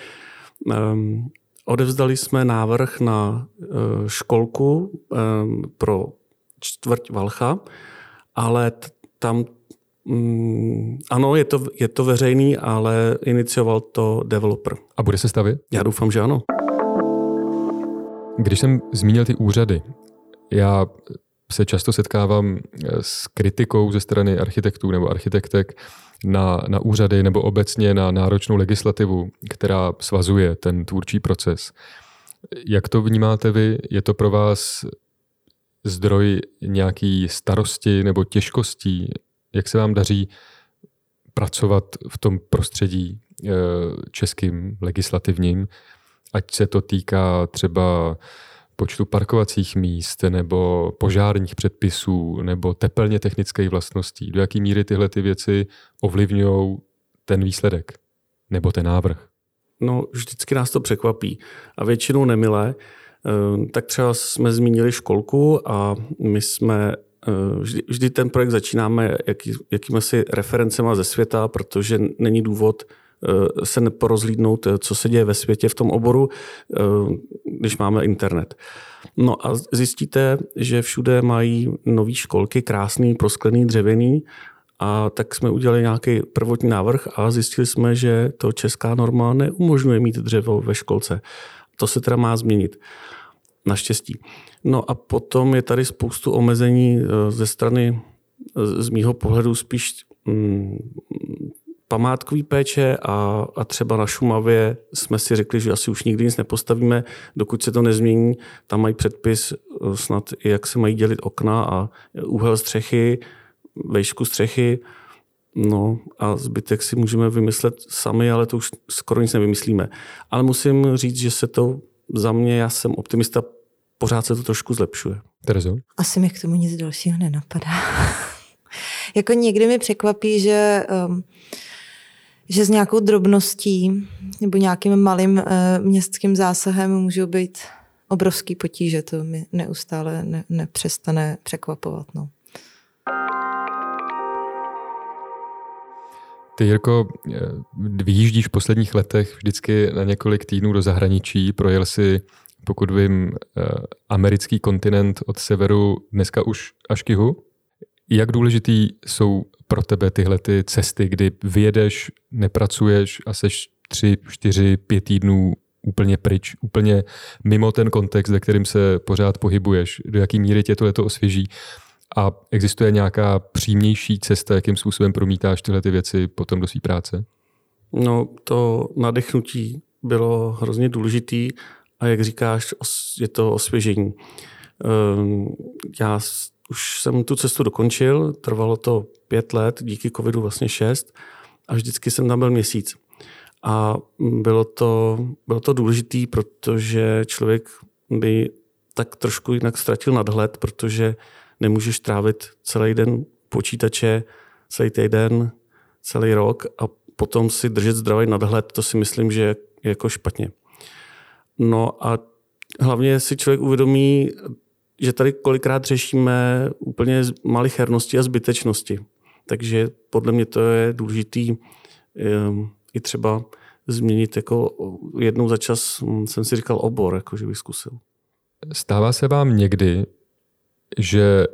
Um, odevzdali jsme návrh na uh, školku um, pro čtvrť Valcha, ale t- tam Mm, ano, je to, je to veřejný, ale inicioval to developer. A bude se stavit? Já doufám, že ano. Když jsem zmínil ty úřady, já se často setkávám s kritikou ze strany architektů nebo architektek na, na úřady nebo obecně na náročnou legislativu, která svazuje ten tvůrčí proces. Jak to vnímáte vy? Je to pro vás zdroj nějaký starosti nebo těžkostí jak se vám daří pracovat v tom prostředí eh, českým legislativním, ať se to týká třeba počtu parkovacích míst nebo požárních předpisů nebo tepelně technických vlastností. Do jaké míry tyhle ty věci ovlivňují ten výsledek nebo ten návrh? No, vždycky nás to překvapí a většinou nemilé. Eh, tak třeba jsme zmínili školku a my jsme vždy, vždy ten projekt začínáme jaký, jakými si referencema ze světa, protože není důvod eh, se neporozlídnout, eh, co se děje ve světě v tom oboru, když máme internet. No a zjistíte, že všude mají nové školky, krásný, prosklený, dřevěný, a tak jsme udělali nějaký prvotní návrh a zjistili jsme, že to česká norma neumožňuje mít dřevo ve školce. To se teda má změnit. Naštěstí. No a potom je tady spoustu omezení eh, ze strany z mýho pohledu spíš mm, památkový péče a, a třeba na Šumavě jsme si řekli, že asi už nikdy nic nepostavíme, dokud se to nezmění. Tam mají předpis eh, snad jak se mají dělit okna a úhel střechy, vejšku střechy, no a zbytek si můžeme vymyslet sami, ale to už skoro nic nevymyslíme. Ale musím říct, že se to za mě, já jsem optimista, pořád se to trošku zlepšuje. Terezo? Asi mi k tomu nic dalšího nenapadá. *laughs* jako někdy mi překvapí, že um, že s nějakou drobností nebo nějakým malým uh, městským zásahem můžou být obrovský potíže. To mi neustále ne, nepřestane překvapovat. No. Ty, Jirko, eh, vyjíždíš v posledních letech vždycky na několik týdnů do zahraničí, projel si, pokud vím, eh, americký kontinent od severu dneska už až k jihu. Jak důležitý jsou pro tebe tyhle ty cesty, kdy vyjedeš, nepracuješ a seš tři, čtyři, pět týdnů úplně pryč, úplně mimo ten kontext, ve kterým se pořád pohybuješ, do jaký míry tě to osvěží a existuje nějaká přímější cesta, jakým způsobem promítáš tyhle ty věci potom do své práce? No, to nadechnutí bylo hrozně důležitý a jak říkáš, je to osvěžení. Ehm, já už jsem tu cestu dokončil, trvalo to pět let, díky covidu vlastně šest a vždycky jsem tam byl měsíc. A bylo to, bylo to důležitý, protože člověk by tak trošku jinak ztratil nadhled, protože nemůžeš trávit celý den počítače, celý týden, celý rok a potom si držet zdravý nadhled, to si myslím, že je jako špatně. No a hlavně si člověk uvědomí, že tady kolikrát řešíme úplně malichernosti a zbytečnosti. Takže podle mě to je důležitý ehm, i třeba změnit jako jednou za čas, hm, jsem si říkal obor, jako že bych zkusil. Stává se vám někdy, že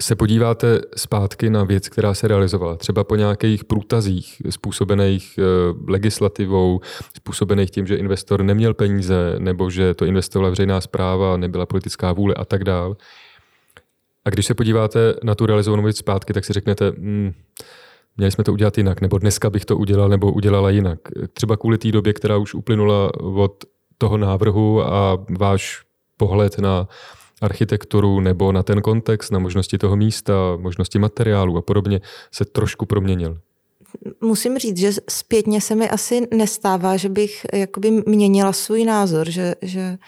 se podíváte zpátky na věc, která se realizovala, třeba po nějakých průtazích způsobených eh, legislativou, způsobených tím, že investor neměl peníze, nebo že to investovala veřejná zpráva, nebyla politická vůle a tak dál. A když se podíváte na tu realizovanou věc zpátky, tak si řeknete, hmm, měli jsme to udělat jinak, nebo dneska bych to udělal, nebo udělala jinak. Třeba kvůli té době, která už uplynula od toho návrhu a váš pohled na architekturu nebo na ten kontext, na možnosti toho místa, možnosti materiálu a podobně se trošku proměnil? Musím říct, že zpětně se mi asi nestává, že bych jakoby měnila svůj názor, že, že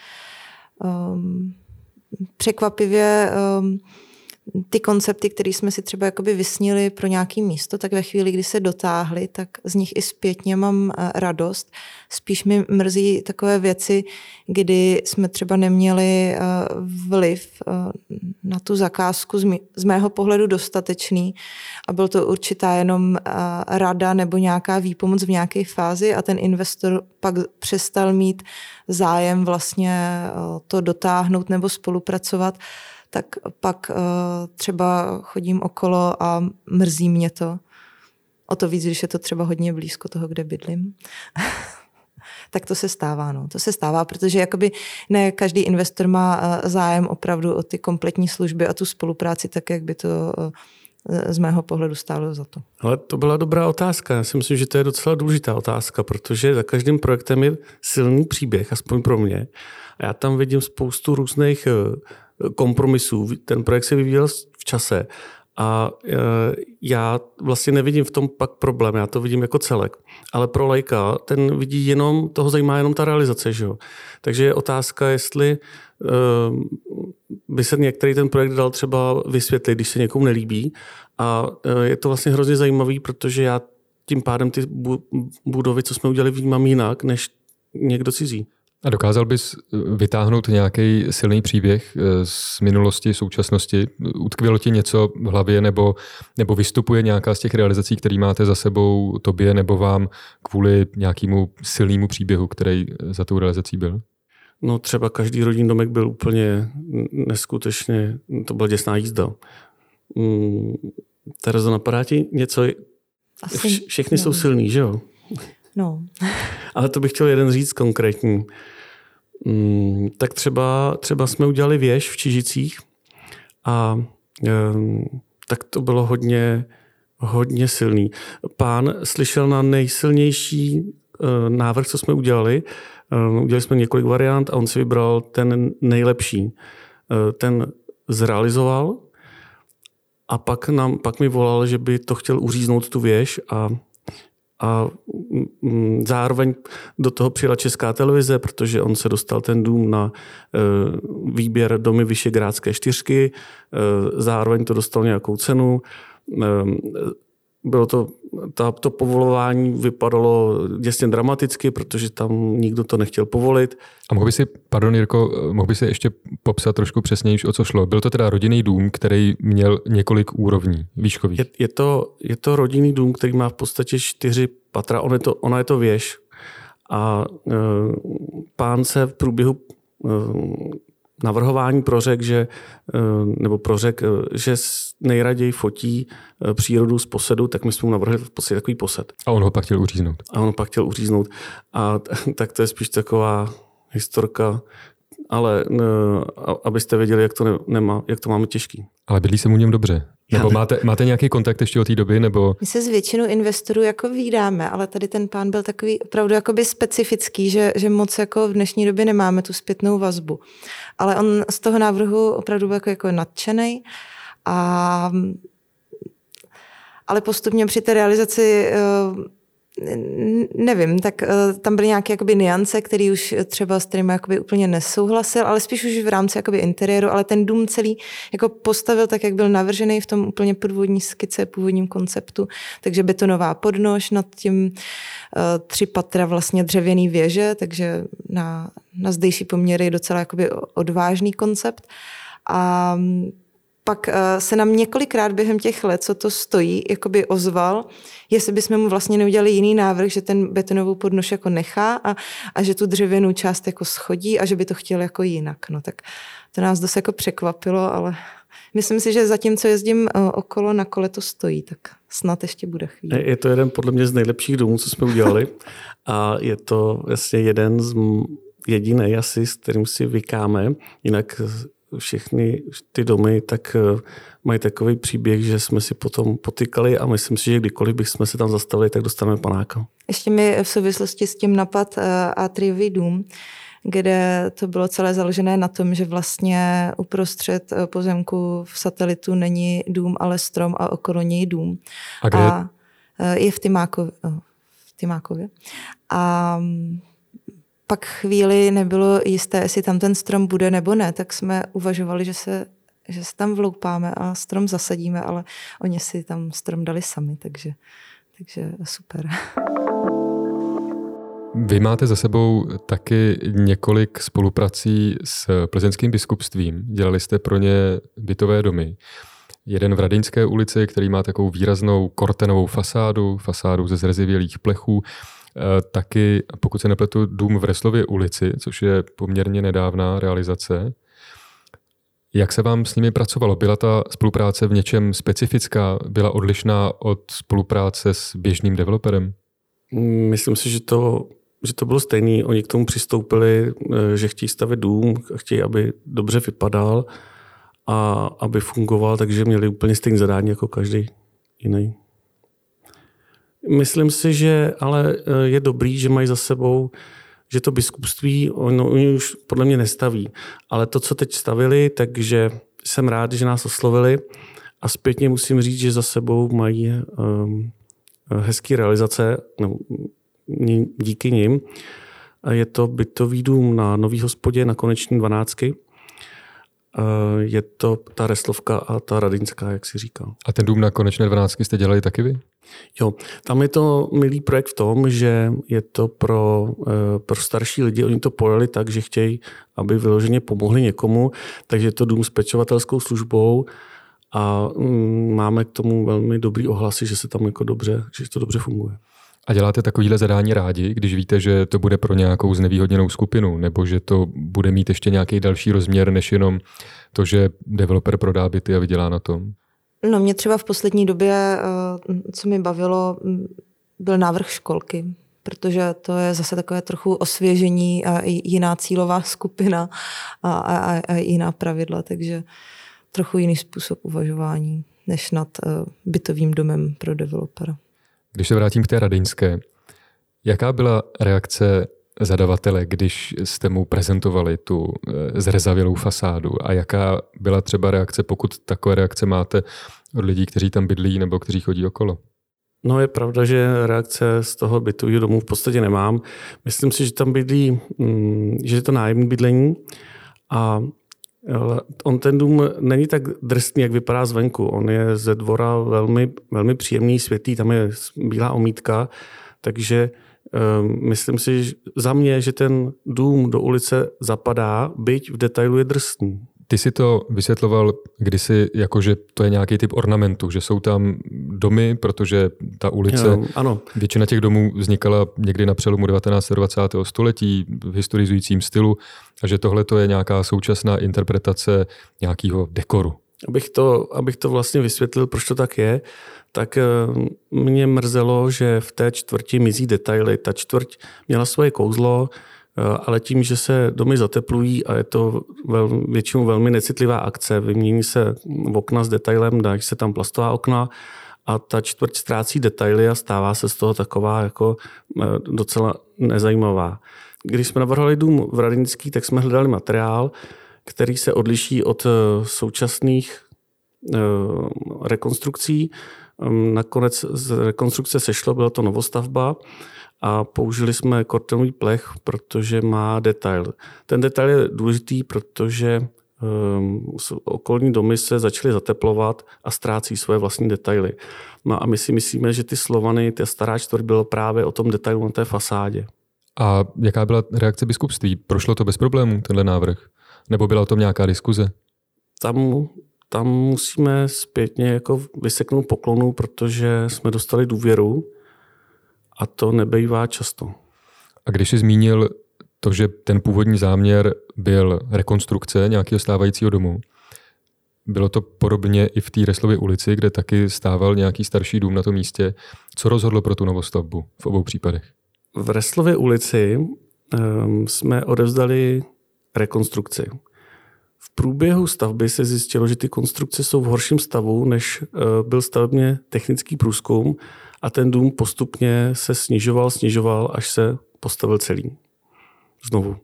um, překvapivě um, ty koncepty, které jsme si třeba jakoby vysnili pro nějaké místo, tak ve chvíli, kdy se dotáhly, tak z nich i zpětně mám eh, radost. Spíš mi mrzí takové věci, kdy jsme třeba neměli eh, vliv eh, na tu zakázku z mého pohledu dostatečný a byl to určitá jenom rada nebo nějaká výpomoc v nějaké fázi a ten investor pak přestal mít zájem vlastně to dotáhnout nebo spolupracovat tak pak uh, třeba chodím okolo a mrzí mě to. O to víc, když je to třeba hodně blízko toho, kde bydlím. *laughs* tak to se stává, no. To se stává, protože jakoby ne každý investor má uh, zájem opravdu o ty kompletní služby a tu spolupráci tak, jak by to uh, z mého pohledu stálo za to. Ale to byla dobrá otázka. Já si myslím, že to je docela důležitá otázka, protože za každým projektem je silný příběh, aspoň pro mě. A já tam vidím spoustu různých kompromisů. Ten projekt se vyvíjel v čase a e, já vlastně nevidím v tom pak problém, já to vidím jako celek. Ale pro lajka, ten vidí jenom, toho zajímá jenom ta realizace. Že jo? Takže je otázka, jestli e, by se některý ten projekt dal třeba vysvětlit, když se někomu nelíbí. A e, je to vlastně hrozně zajímavý, protože já tím pádem ty budovy, co jsme udělali, vnímám jinak, než někdo cizí. A dokázal bys eh, vytáhnout nějaký silný příběh eh, z minulosti, současnosti? Utkvělo ti něco v hlavě nebo, nebo vystupuje nějaká z těch realizací, které máte za sebou tobě nebo vám kvůli nějakému silnému příběhu, který za tou realizací byl? No třeba každý rodinný domek byl úplně neskutečně, to byla děsná jízda. Mm, Terezo, napadá ti něco? Asi, Vš- všechny ne. jsou silný, že jo? No. Ale to bych chtěl jeden říct konkrétní. Mm, tak třeba, třeba jsme udělali věž v Čižicích a tak to bylo hodně, hodně silný. Pán slyšel na nejsilnější eh, návrh, co jsme udělali. Eh, udělali jsme několik variant a on si vybral ten nejlepší. Eh, ten zrealizoval a pak, nám, pak mi volal, že by to chtěl uříznout tu věž a a mm, zároveň do toho přijela česká televize, protože on se dostal ten dům na e, výběr domy Vyšegrádské čtyřky, e, zároveň to dostal nějakou cenu. Bylo to, ta, to povolování vypadalo děsně dramaticky, protože tam nikdo to nechtěl povolit. A mohl by si, pardon Jirko, mohl by si ještě popsat trošku přesněji, o co šlo? Byl to teda rodinný dům, který měl několik úrovní výškových? Je, je, to, je to rodinný dům, který má v podstatě čtyři patra, on je to, ona je to věž. A e, pán se v průběhu e, navrhování prořek, že, eh, nebo prořek, eh, že nejraději fotí eh, přírodu z posedu, tak my jsme mu navrhli v podstatě takový posed. A on ho pak chtěl uříznout. A on ho pak chtěl uříznout. A *laughs* tak to je spíš taková historka, ale abyste věděli, jak to, ne, nemá, jak to máme těžký. Ale bydlí se mu něm dobře. Nebo máte, máte nějaký kontakt ještě od té doby? Nebo... My se s většinou investorů jako výdáme, ale tady ten pán byl takový opravdu jakoby specifický, že, že moc jako v dnešní době nemáme tu zpětnou vazbu. Ale on z toho návrhu opravdu byl jako, jako nadšený. A, ale postupně při té realizaci eh, nevím, tak uh, tam byly nějaké jakoby niance, který už třeba s kterými jakoby úplně nesouhlasil, ale spíš už v rámci jakoby interiéru, ale ten dům celý jako postavil tak, jak byl navržený v tom úplně původní skice, původním konceptu, takže betonová podnož nad tím uh, tři patra vlastně dřevěný věže, takže na, na zdejší poměry docela jakoby odvážný koncept. A pak eh, se nám několikrát během těch let, co to stojí, jakoby ozval, jestli bychom mu vlastně neudělali jiný návrh, že ten betonovou podnož jako nechá a, a že tu dřevěnou část jako schodí a že by to chtěl jako jinak. No tak to nás dost jako překvapilo, ale myslím si, že zatím, co jezdím eh, okolo, na kole to stojí, tak snad ještě bude chvíli. Je to jeden podle mě z nejlepších domů, co jsme udělali *laughs* a je to vlastně jeden z jediný asi, s kterým si vykáme. Jinak všechny ty domy tak eh, mají takový příběh, že jsme si potom potykali a myslím si, že kdykoliv bychom se tam zastavili, tak dostaneme panáka. Ještě mi v souvislosti s tím napad eh, Atriový dům, kde to bylo celé založené na tom, že vlastně uprostřed eh, pozemku v satelitu není dům, ale strom a okolo něj dům. A kde? A je v Tymákově. V Tymákově. A mm, pak chvíli nebylo jisté, jestli tam ten strom bude nebo ne, tak jsme uvažovali, že se, že se tam vloupáme a strom zasadíme, ale oni si tam strom dali sami, takže, takže super. Vy máte za sebou taky několik spoluprací s plzeňským biskupstvím. Dělali jste pro ně bytové domy. Jeden v Radinské ulici, který má takovou výraznou kortenovou fasádu, fasádu ze zrezivělých plechů. Eh, taky, pokud se nepletu, dům v Reslově ulici, což je poměrně nedávná realizace. Jak se vám s nimi pracovalo? Byla ta spolupráce v něčem specifická? Byla odlišná od spolupráce s běžným developerem? Myslím si, že to, že to bylo stejné. Oni k tomu přistoupili, eh, že chtějí stavět dům, chtějí, aby dobře vypadal a aby fungoval, takže měli úplně stejné zadání jako každý jiný. Myslím si, že ale eh, je dobrý, že mají za sebou že to biskupství, ono, oni už podle mě nestaví. Ale to, co teď stavili, takže jsem rád, že nás oslovili a zpětně musím říct, že za sebou mají um, hezký realizace, no, díky nim. Je to bytový dům na Nový hospodě na Koneční 12. Je to ta Reslovka a ta Radinská, jak si říkal. A ten dům na Konečné 12 jste dělali taky vy? Jo, tam je to milý projekt v tom, že je to pro, eh, pro starší lidi, oni to pojeli tak, že chtějí, aby vyloženě pomohli někomu, takže je to dům s pečovatelskou službou a mm, máme k tomu velmi dobrý ohlasy, že se tam jako dobře, že to dobře funguje. A děláte takovýhle zadání rádi, když víte, že to bude pro nějakou znevýhodněnou skupinu, nebo že to bude mít ještě nějaký další rozměr, než jenom to, že developer prodá byty a vydělá na tom? No mě třeba v poslední době, eh, co mi bavilo, byl návrh školky protože to je zase takové trochu osvěžení a jiná cílová skupina a, a, a jiná pravidla, takže trochu jiný způsob uvažování než nad uh, bytovým domem pro developera. Když se vrátím k té radeňské, jaká byla reakce zadavatele, když jste mu prezentovali tu eh, zrezavělou fasádu a jaká byla třeba reakce, pokud takové reakce máte od lidí, kteří tam bydlí nebo kteří chodí okolo? No je pravda, že reakce z toho bytového domu v podstatě nemám. Myslím si, že tam bydlí, mm, že je to nájemní bydlení a on ten dům není tak drsný, jak vypadá zvenku. On je ze dvora velmi, velmi příjemný, světlý, tam je bílá omítka, takže um, myslím si že za mě, že ten dům do ulice zapadá, byť v detailu je drsný. Ty si to vysvětloval kdysi jako, že to je nějaký typ ornamentu, že jsou tam domy, protože ta ulice, jo, ano. většina těch domů vznikala někdy na přelomu 19. a 20. století v historizujícím stylu a že tohle to je nějaká současná interpretace nějakého dekoru. Abych to, abych to vlastně vysvětlil, proč to tak je, tak eh, mě mrzelo, že v té čtvrti mizí detaily. Ta čtvrť měla svoje kouzlo, ale tím, že se domy zateplují a je to vel, většinou velmi necitlivá akce, vymění se okna s detailem, dají se tam plastová okna a ta čtvrť ztrácí detaily a stává se z toho taková jako eh, docela nezajímavá. Když jsme navrhovali dům v Radinický, tak jsme hledali materiál, který se odliší od eh, současných rekonstrukcí. Ehm, nakonec z rekonstrukce sešlo, byla to novostavba a použili jsme kortenový plech, protože má detail. Ten detail je důležitý, protože um, okolní domy se začaly zateplovat a ztrácí svoje vlastní detaily. No a my si myslíme, že ty Slovany, ta stará čtvrť bylo právě o tom detailu na té fasádě. A jaká byla reakce biskupství? Prošlo to bez problémů, tenhle návrh? Nebo byla o tom nějaká diskuze? Tam, tam musíme zpětně jako vyseknout poklonu, protože jsme dostali důvěru a to nebejvá často. A když jsi zmínil to, že ten původní záměr byl rekonstrukce nějakého stávajícího domu, bylo to podobně i v té Reslově ulici, kde taky stával nějaký starší dům na tom místě. Co rozhodlo pro tu novostavbu v obou případech? V Reslově ulici um, jsme odevzdali rekonstrukci. V průběhu stavby se zjistilo, že ty konstrukce jsou v horším stavu, než uh, byl stavebně technický průzkum a ten dům postupně se snižoval, snižoval, až se postavil celý. Znovu.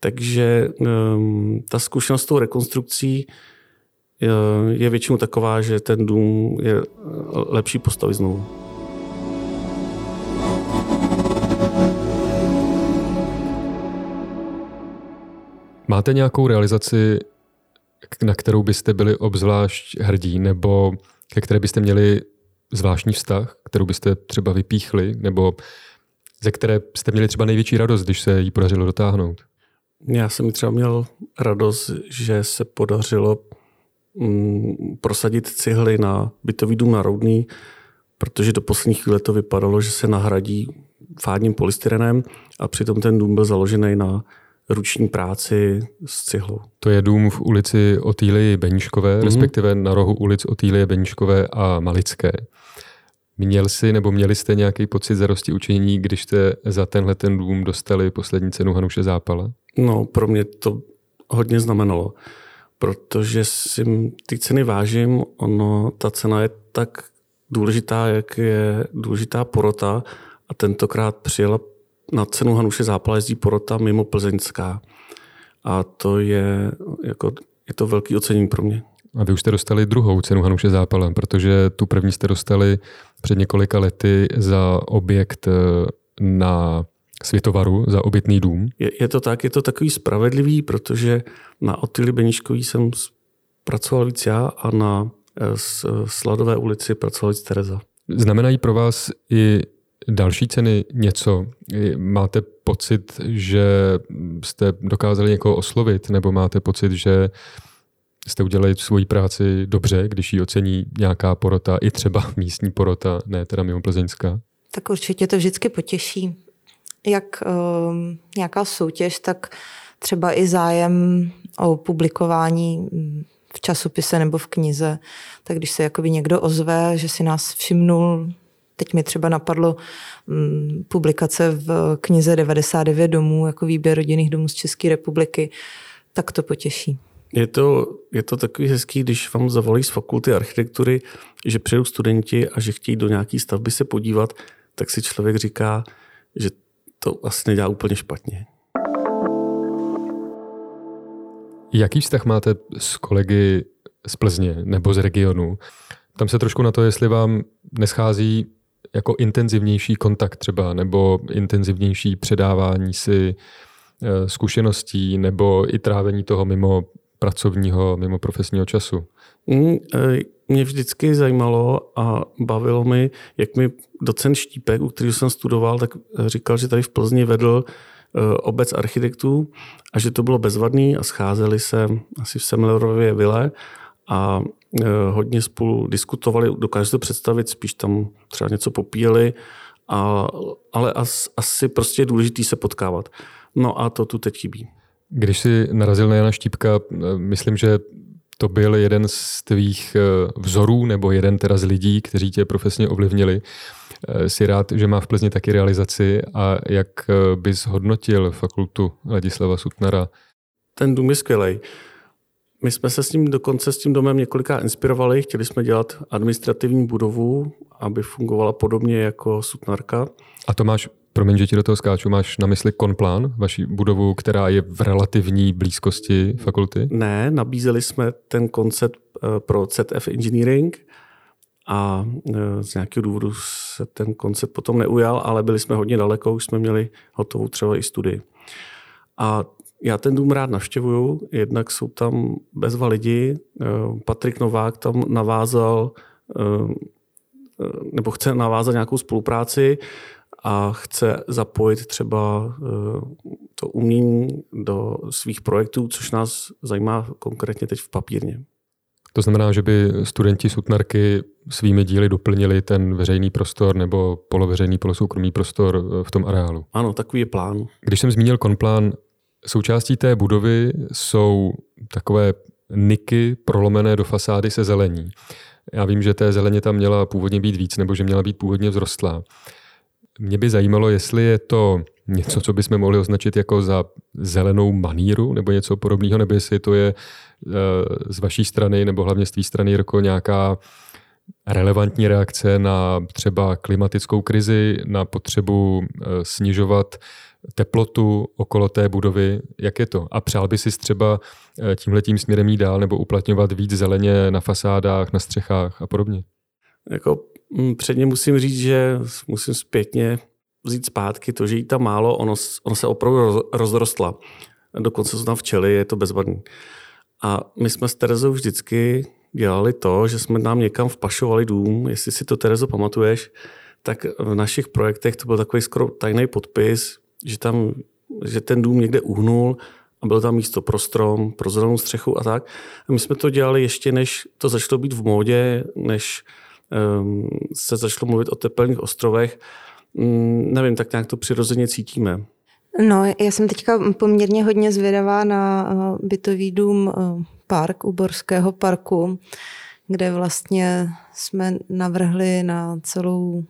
Takže um, ta zkušenost s tou rekonstrukcí je, je většinou taková, že ten dům je lepší postavit znovu. Máte nějakou realizaci, na kterou byste byli obzvlášť hrdí, nebo ke které byste měli zvláštní vztah, kterou byste třeba vypíchli, nebo ze které jste měli třeba největší radost, když se jí podařilo dotáhnout? Já jsem třeba měl radost, že se podařilo mm, prosadit cihly na bytový dům na Roudný, protože do posledních chvíle to vypadalo, že se nahradí fádním polystyrenem a přitom ten dům byl založený na ruční práci s cihlou. To je dům v ulici Otýlie Beníškové, mm-hmm. respektive na rohu ulic Otýlie Beníškové a Malické. Měl jsi nebo měli jste nějaký pocit zarosti učinění, když jste za tenhle ten dům dostali poslední cenu Hanuše Zápala? No, pro mě to hodně znamenalo, protože si ty ceny vážím. Ono, ta cena je tak důležitá, jak je důležitá porota a tentokrát přijela na cenu Hanuše Zápala jezdí porota mimo Plzeňská. A to je, jako, je to velký ocenění pro mě. A vy už jste dostali druhou cenu Hanuše Zápala, protože tu první jste dostali před několika lety za objekt eh, na Světovaru, za obytný dům. Je, je to tak, je to takový spravedlivý, protože na Otily Beniškový jsem pracoval víc já a na eh, Sladové ulici pracoval víc Tereza. Znamenají pro vás i další ceny něco? Máte pocit, že jste dokázali někoho oslovit, nebo máte pocit, že jste udělali svoji práci dobře, když ji ocení nějaká porota, i třeba *laughs* místní porota, ne teda mimo plzeňská? Tak určitě to vždycky potěší. Jak um, nějaká soutěž, tak třeba i zájem o publikování v časopise nebo v knize. Tak když se jakoby někdo ozve, že si nás všimnul Teď mi třeba napadlo mm, publikace v knize 99 domů, jako výběr rodinných domů z České republiky, tak to potěší. Je to, je to takový hezký, když vám zavolí z fakulty architektury, že přijdou studenti a že chtějí do nějaké stavby se podívat, tak si člověk říká, že to asi nedělá úplně špatně. Jaký vztah máte s kolegy z Plzně nebo z regionu? Tam se trošku na to, jestli vám neschází jako intenzivnější kontakt třeba, nebo intenzivnější předávání si eh, zkušeností, nebo i trávení toho mimo pracovního, mimo profesního času? Mm, eh, mě vždycky zajímalo a bavilo mi, jak mi docent Štípek, u kterého jsem studoval, tak říkal, že tady v Plzni vedl eh, obec architektů a že to bylo bezvadný a scházeli se asi v Semlerově vile a eh, hodně spolu diskutovali, dokážu to představit, spíš tam třeba něco popíjeli, a, ale as, asi prostě je důležité se potkávat. No a to tu teď chybí. Když si narazil na Jana Štípka, myslím, že to byl jeden z tvých eh, vzorů nebo jeden teda z lidí, kteří tě profesně ovlivnili. Jsi rád, že má v Plzni taky realizaci a jak bys hodnotil fakultu Ladislava Sutnara? Ten dům je skvělý. My jsme se s ním dokonce s tím domem několika inspirovali. Chtěli jsme dělat administrativní budovu, aby fungovala podobně jako Sutnarka. A to máš Promiň, že ti do toho skáču. Máš na mysli Konplán, vaši budovu, která je v relativní blízkosti fakulty? Ne, nabízeli jsme ten koncept eh, pro ZF Engineering a eh, z nějakého důvodu se ten koncept potom neujal, ale byli jsme hodně daleko, už jsme měli hotovou třeba i studii. A já ten dům rád navštěvuju, jednak jsou tam bezva lidi. Eh, Patrik Novák tam navázal nebo chce navázat nějakou spolupráci a chce zapojit třeba eh, to umění do svých projektů, což nás zajímá konkrétně teď v papírně. To znamená, že by studenti Sutnarky svými díly doplnili ten veřejný prostor nebo poloveřejný, polosoukromý prostor eh, v tom areálu. Ano, takový je plán. Když jsem zmínil konplán, součástí té budovy jsou takové niky prolomené do fasády se zelení. Já vím, že té zeleně tam měla původně být víc, nebo že měla být původně vzrostlá. Mě by zajímalo, jestli je to něco, co bychom mohli označit jako za zelenou maníru nebo něco podobného, nebo jestli to je eh, z vaší strany nebo hlavně z té strany jako nějaká relevantní reakce na třeba klimatickou krizi, na potřebu eh, snižovat teplotu okolo té budovy. Jak je to? A přál by si třeba eh, tímhletím směrem jít dál nebo uplatňovat víc zeleně na fasádách, na střechách a podobně? Jako Mm, předně musím říct, že musím zpětně vzít zpátky to, že jí tam málo, ono, ono se opravdu rozrostla. Dokonce jsou tam včely, je to bezvadný. A my jsme s Terezou vždycky dělali to, že jsme nám někam vpašovali dům, jestli si to Terezo pamatuješ, tak v našich projektech to byl takový skoro tajný podpis, že, tam, že ten dům někde uhnul a bylo tam místo pro strom, pro zelenou střechu a tak. A my jsme to dělali ještě, než to začalo být v módě, než Ehm, se začalo mluvit o tepelných ostrovech. Mm, nevím, tak nějak to přirozeně cítíme. No, já jsem teďka poměrně hodně zvědavá na eh, bytový dům eh, park u Borského parku, kde vlastně jsme navrhli na celou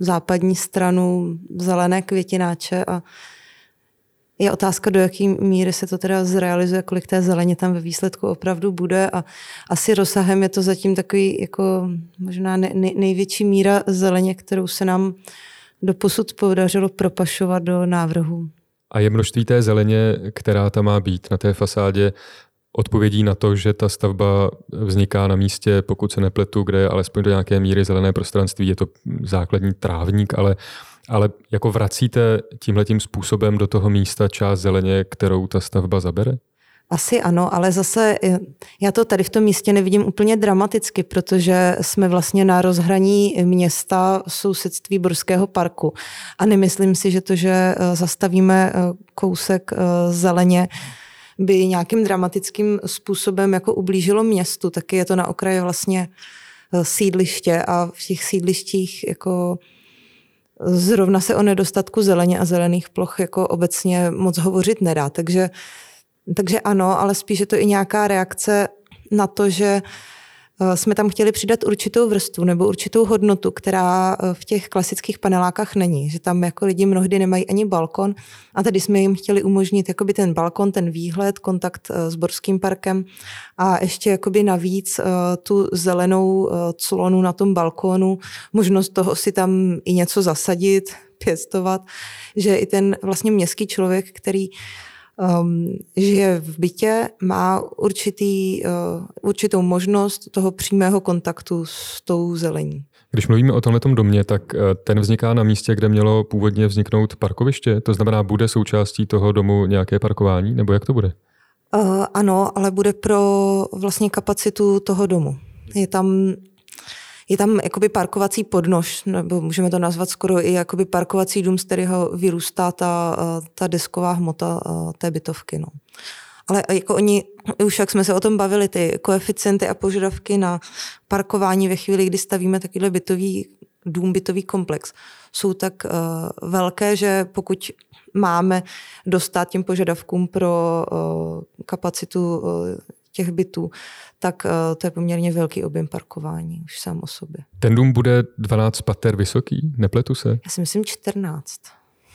západní stranu zelené květináče a je otázka, do jaké míry se to teda zrealizuje, kolik té zeleně tam ve výsledku opravdu bude a asi rozsahem je to zatím takový jako možná ne, největší míra zeleně, kterou se nám doposud podařilo propašovat do návrhu. A je množství té zeleně, která tam má být na té fasádě, odpovědí na to, že ta stavba vzniká na místě, pokud se nepletu, kde je alespoň do nějaké míry zelené prostranství. Je to základní trávník, ale ale jako vracíte tímhletím způsobem do toho místa část zeleně, kterou ta stavba zabere? Asi ano, ale zase eh, já to tady v tom místě nevidím úplně dramaticky, protože jsme vlastně na rozhraní města sousedství Borského parku. A nemyslím si, že to, že eh, zastavíme eh, kousek zeleně, by nějakým dramatickým způsobem jako ublížilo městu. Taky je to na okraji vlastně sídliště a v těch sídlištích jako zrovna se o nedostatku zeleně a zelených ploch jako obecně moc hovořit nedá. Takže, takže ano, ale spíš je to i nějaká reakce na to, že Eh, jsme tam chtěli přidat určitou vrstvu nebo určitou hodnotu, která eh, v těch klasických panelákách není. Že tam jako lidi mnohdy nemají ani balkon a tady jsme jim chtěli umožnit jakoby ten balkon, ten výhled, kontakt eh, s Borským parkem a ještě jakoby navíc tu zelenou clonu na tom balkonu, možnost toho si tam i něco zasadit, pěstovat, že i ten vlastně městský člověk, který um, žije v bytě, má určitý, uh, určitou možnost toho přímého kontaktu s tou zelení. Když mluvíme o tomhle domě, tak uh, ten vzniká na místě, kde mělo původně vzniknout parkoviště. To znamená, bude součástí toho domu nějaké parkování, nebo jak to bude? Uh, ano, ale bude pro vlastně kapacitu toho domu. Je tam je tam jakoby parkovací podnož, nebo můžeme to nazvat skoro i jakoby parkovací dům, z kterého vyrůstá ta, ta desková hmota té bytovky. No. Ale jako oni, už jak jsme se o tom bavili, ty koeficienty a požadavky na parkování ve chvíli, kdy stavíme takovýhle bytový dům, bytový komplex, jsou tak uh, velké, že pokud máme dostat těm požadavkům pro uh, kapacitu uh, těch bytů, tak uh, to je poměrně velký objem parkování už sám o sobě. Ten dům bude 12 pater vysoký, nepletu se? Já si myslím 14.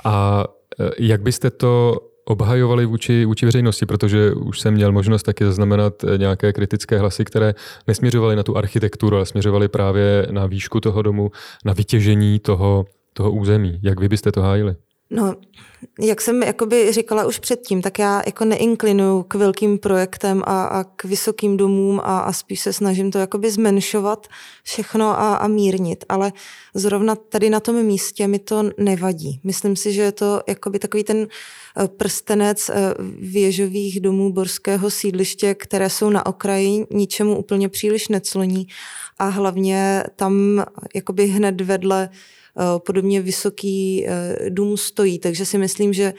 A uh, jak byste to obhajovali vůči, vůči veřejnosti, protože už jsem měl možnost taky zaznamenat eh, nějaké kritické hlasy, které nesměřovaly na tu architekturu, ale směřovaly právě na výšku toho domu, na vytěžení toho, toho území. Jak vy byste to hájili? No, jak jsem jakoby říkala už předtím, tak já jako neinklinuju k velkým projektem a, a k vysokým domům a, a spíš se snažím to jakoby zmenšovat všechno a, a mírnit, ale zrovna tady na tom místě mi to nevadí. Myslím si, že je to jakoby takový ten eh, prstenec eh, věžových domů borského sídliště, které jsou na okraji, ničemu úplně příliš necloní a hlavně tam jakoby hned vedle Eh, podobně vysoký eh, dům stojí. Takže si myslím, že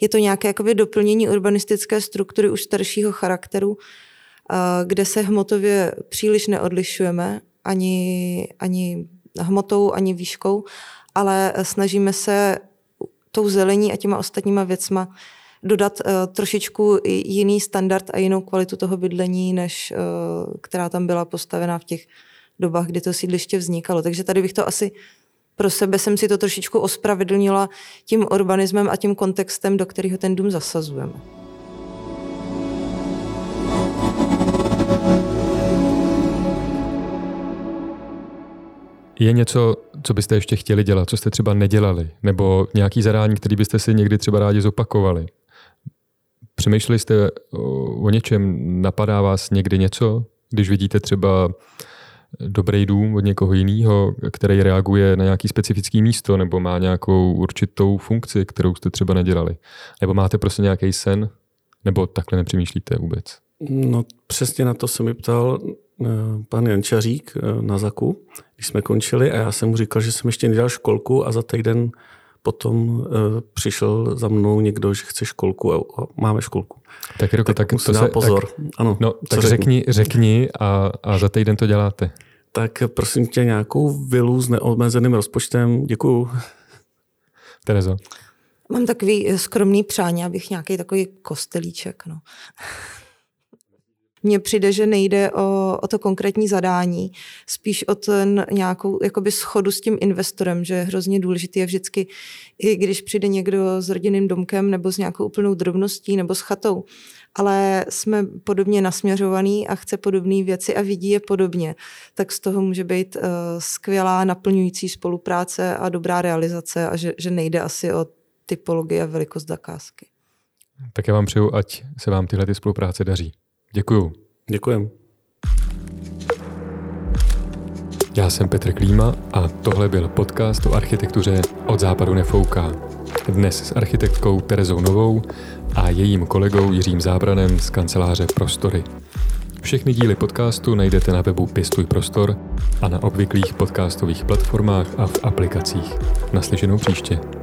je to nějaké jakoby doplnění urbanistické struktury už staršího charakteru, eh, kde se hmotově příliš neodlišujeme ani, ani hmotou, ani výškou, ale snažíme se tou zelení a těma ostatníma věcma dodat uh, trošičku jiný standard a jinou kvalitu toho bydlení, než uh, která tam byla postavená v těch dobách, kdy to sídliště vznikalo. Takže tady bych to asi pro sebe jsem si to trošičku ospravedlnila tím urbanismem a tím kontextem, do kterého ten dům zasazujeme. Je něco, co byste ještě chtěli dělat, co jste třeba nedělali, nebo nějaký zadání, který byste si někdy třeba rádi zopakovali? Přemýšleli jste o něčem, napadá vás někdy něco, když vidíte třeba dobrý dům od někoho jiného, který reaguje na nějaký specifický místo nebo má nějakou určitou funkci, kterou jste třeba nedělali. Nebo máte prostě nějaký sen, nebo takhle nepřemýšlíte vůbec? No přesně na to se mi ptal eh, pan Jančařík eh, na Zaku, když jsme končili a já jsem mu říkal, že jsem ještě nedělal školku a za týden potom uh, přišel za mnou někdo, že chce školku a, a máme školku. Tak, Roko, tak, tak to se, pozor. Tak, ano, no, tak řekni, řekni a, a za týden to děláte. Tak prosím tě nějakou vilu s neomezeným rozpočtem. Děkuju. *laughs* Terezo. Mám takový skromný přání, abych nějaký takový kostelíček. No. Mně přijde, že nejde o, o to konkrétní zadání, spíš o ten nějakou jakoby schodu s tím investorem, že je hrozně důležitý je vždycky, i když přijde někdo s rodinným domkem nebo s nějakou úplnou drobností nebo s chatou, ale jsme podobně nasměřovaný a chce podobné věci a vidí je podobně, tak z toho může být uh, skvělá naplňující spolupráce a dobrá realizace a že, že nejde asi o typologii a velikost zakázky. Tak já vám přeju, ať se vám tyhle ty spolupráce daří. Děkuju. Děkujem. Já jsem Petr Klíma a tohle byl podcast o architektuře Od západu nefouká. Dnes s architektkou Terezou Novou a jejím kolegou Jiřím Zábranem z kanceláře Prostory. Všechny díly podcastu najdete na webu Pěstuj Prostor a na obvyklých podcastových platformách a v aplikacích. Naslyšenou příště.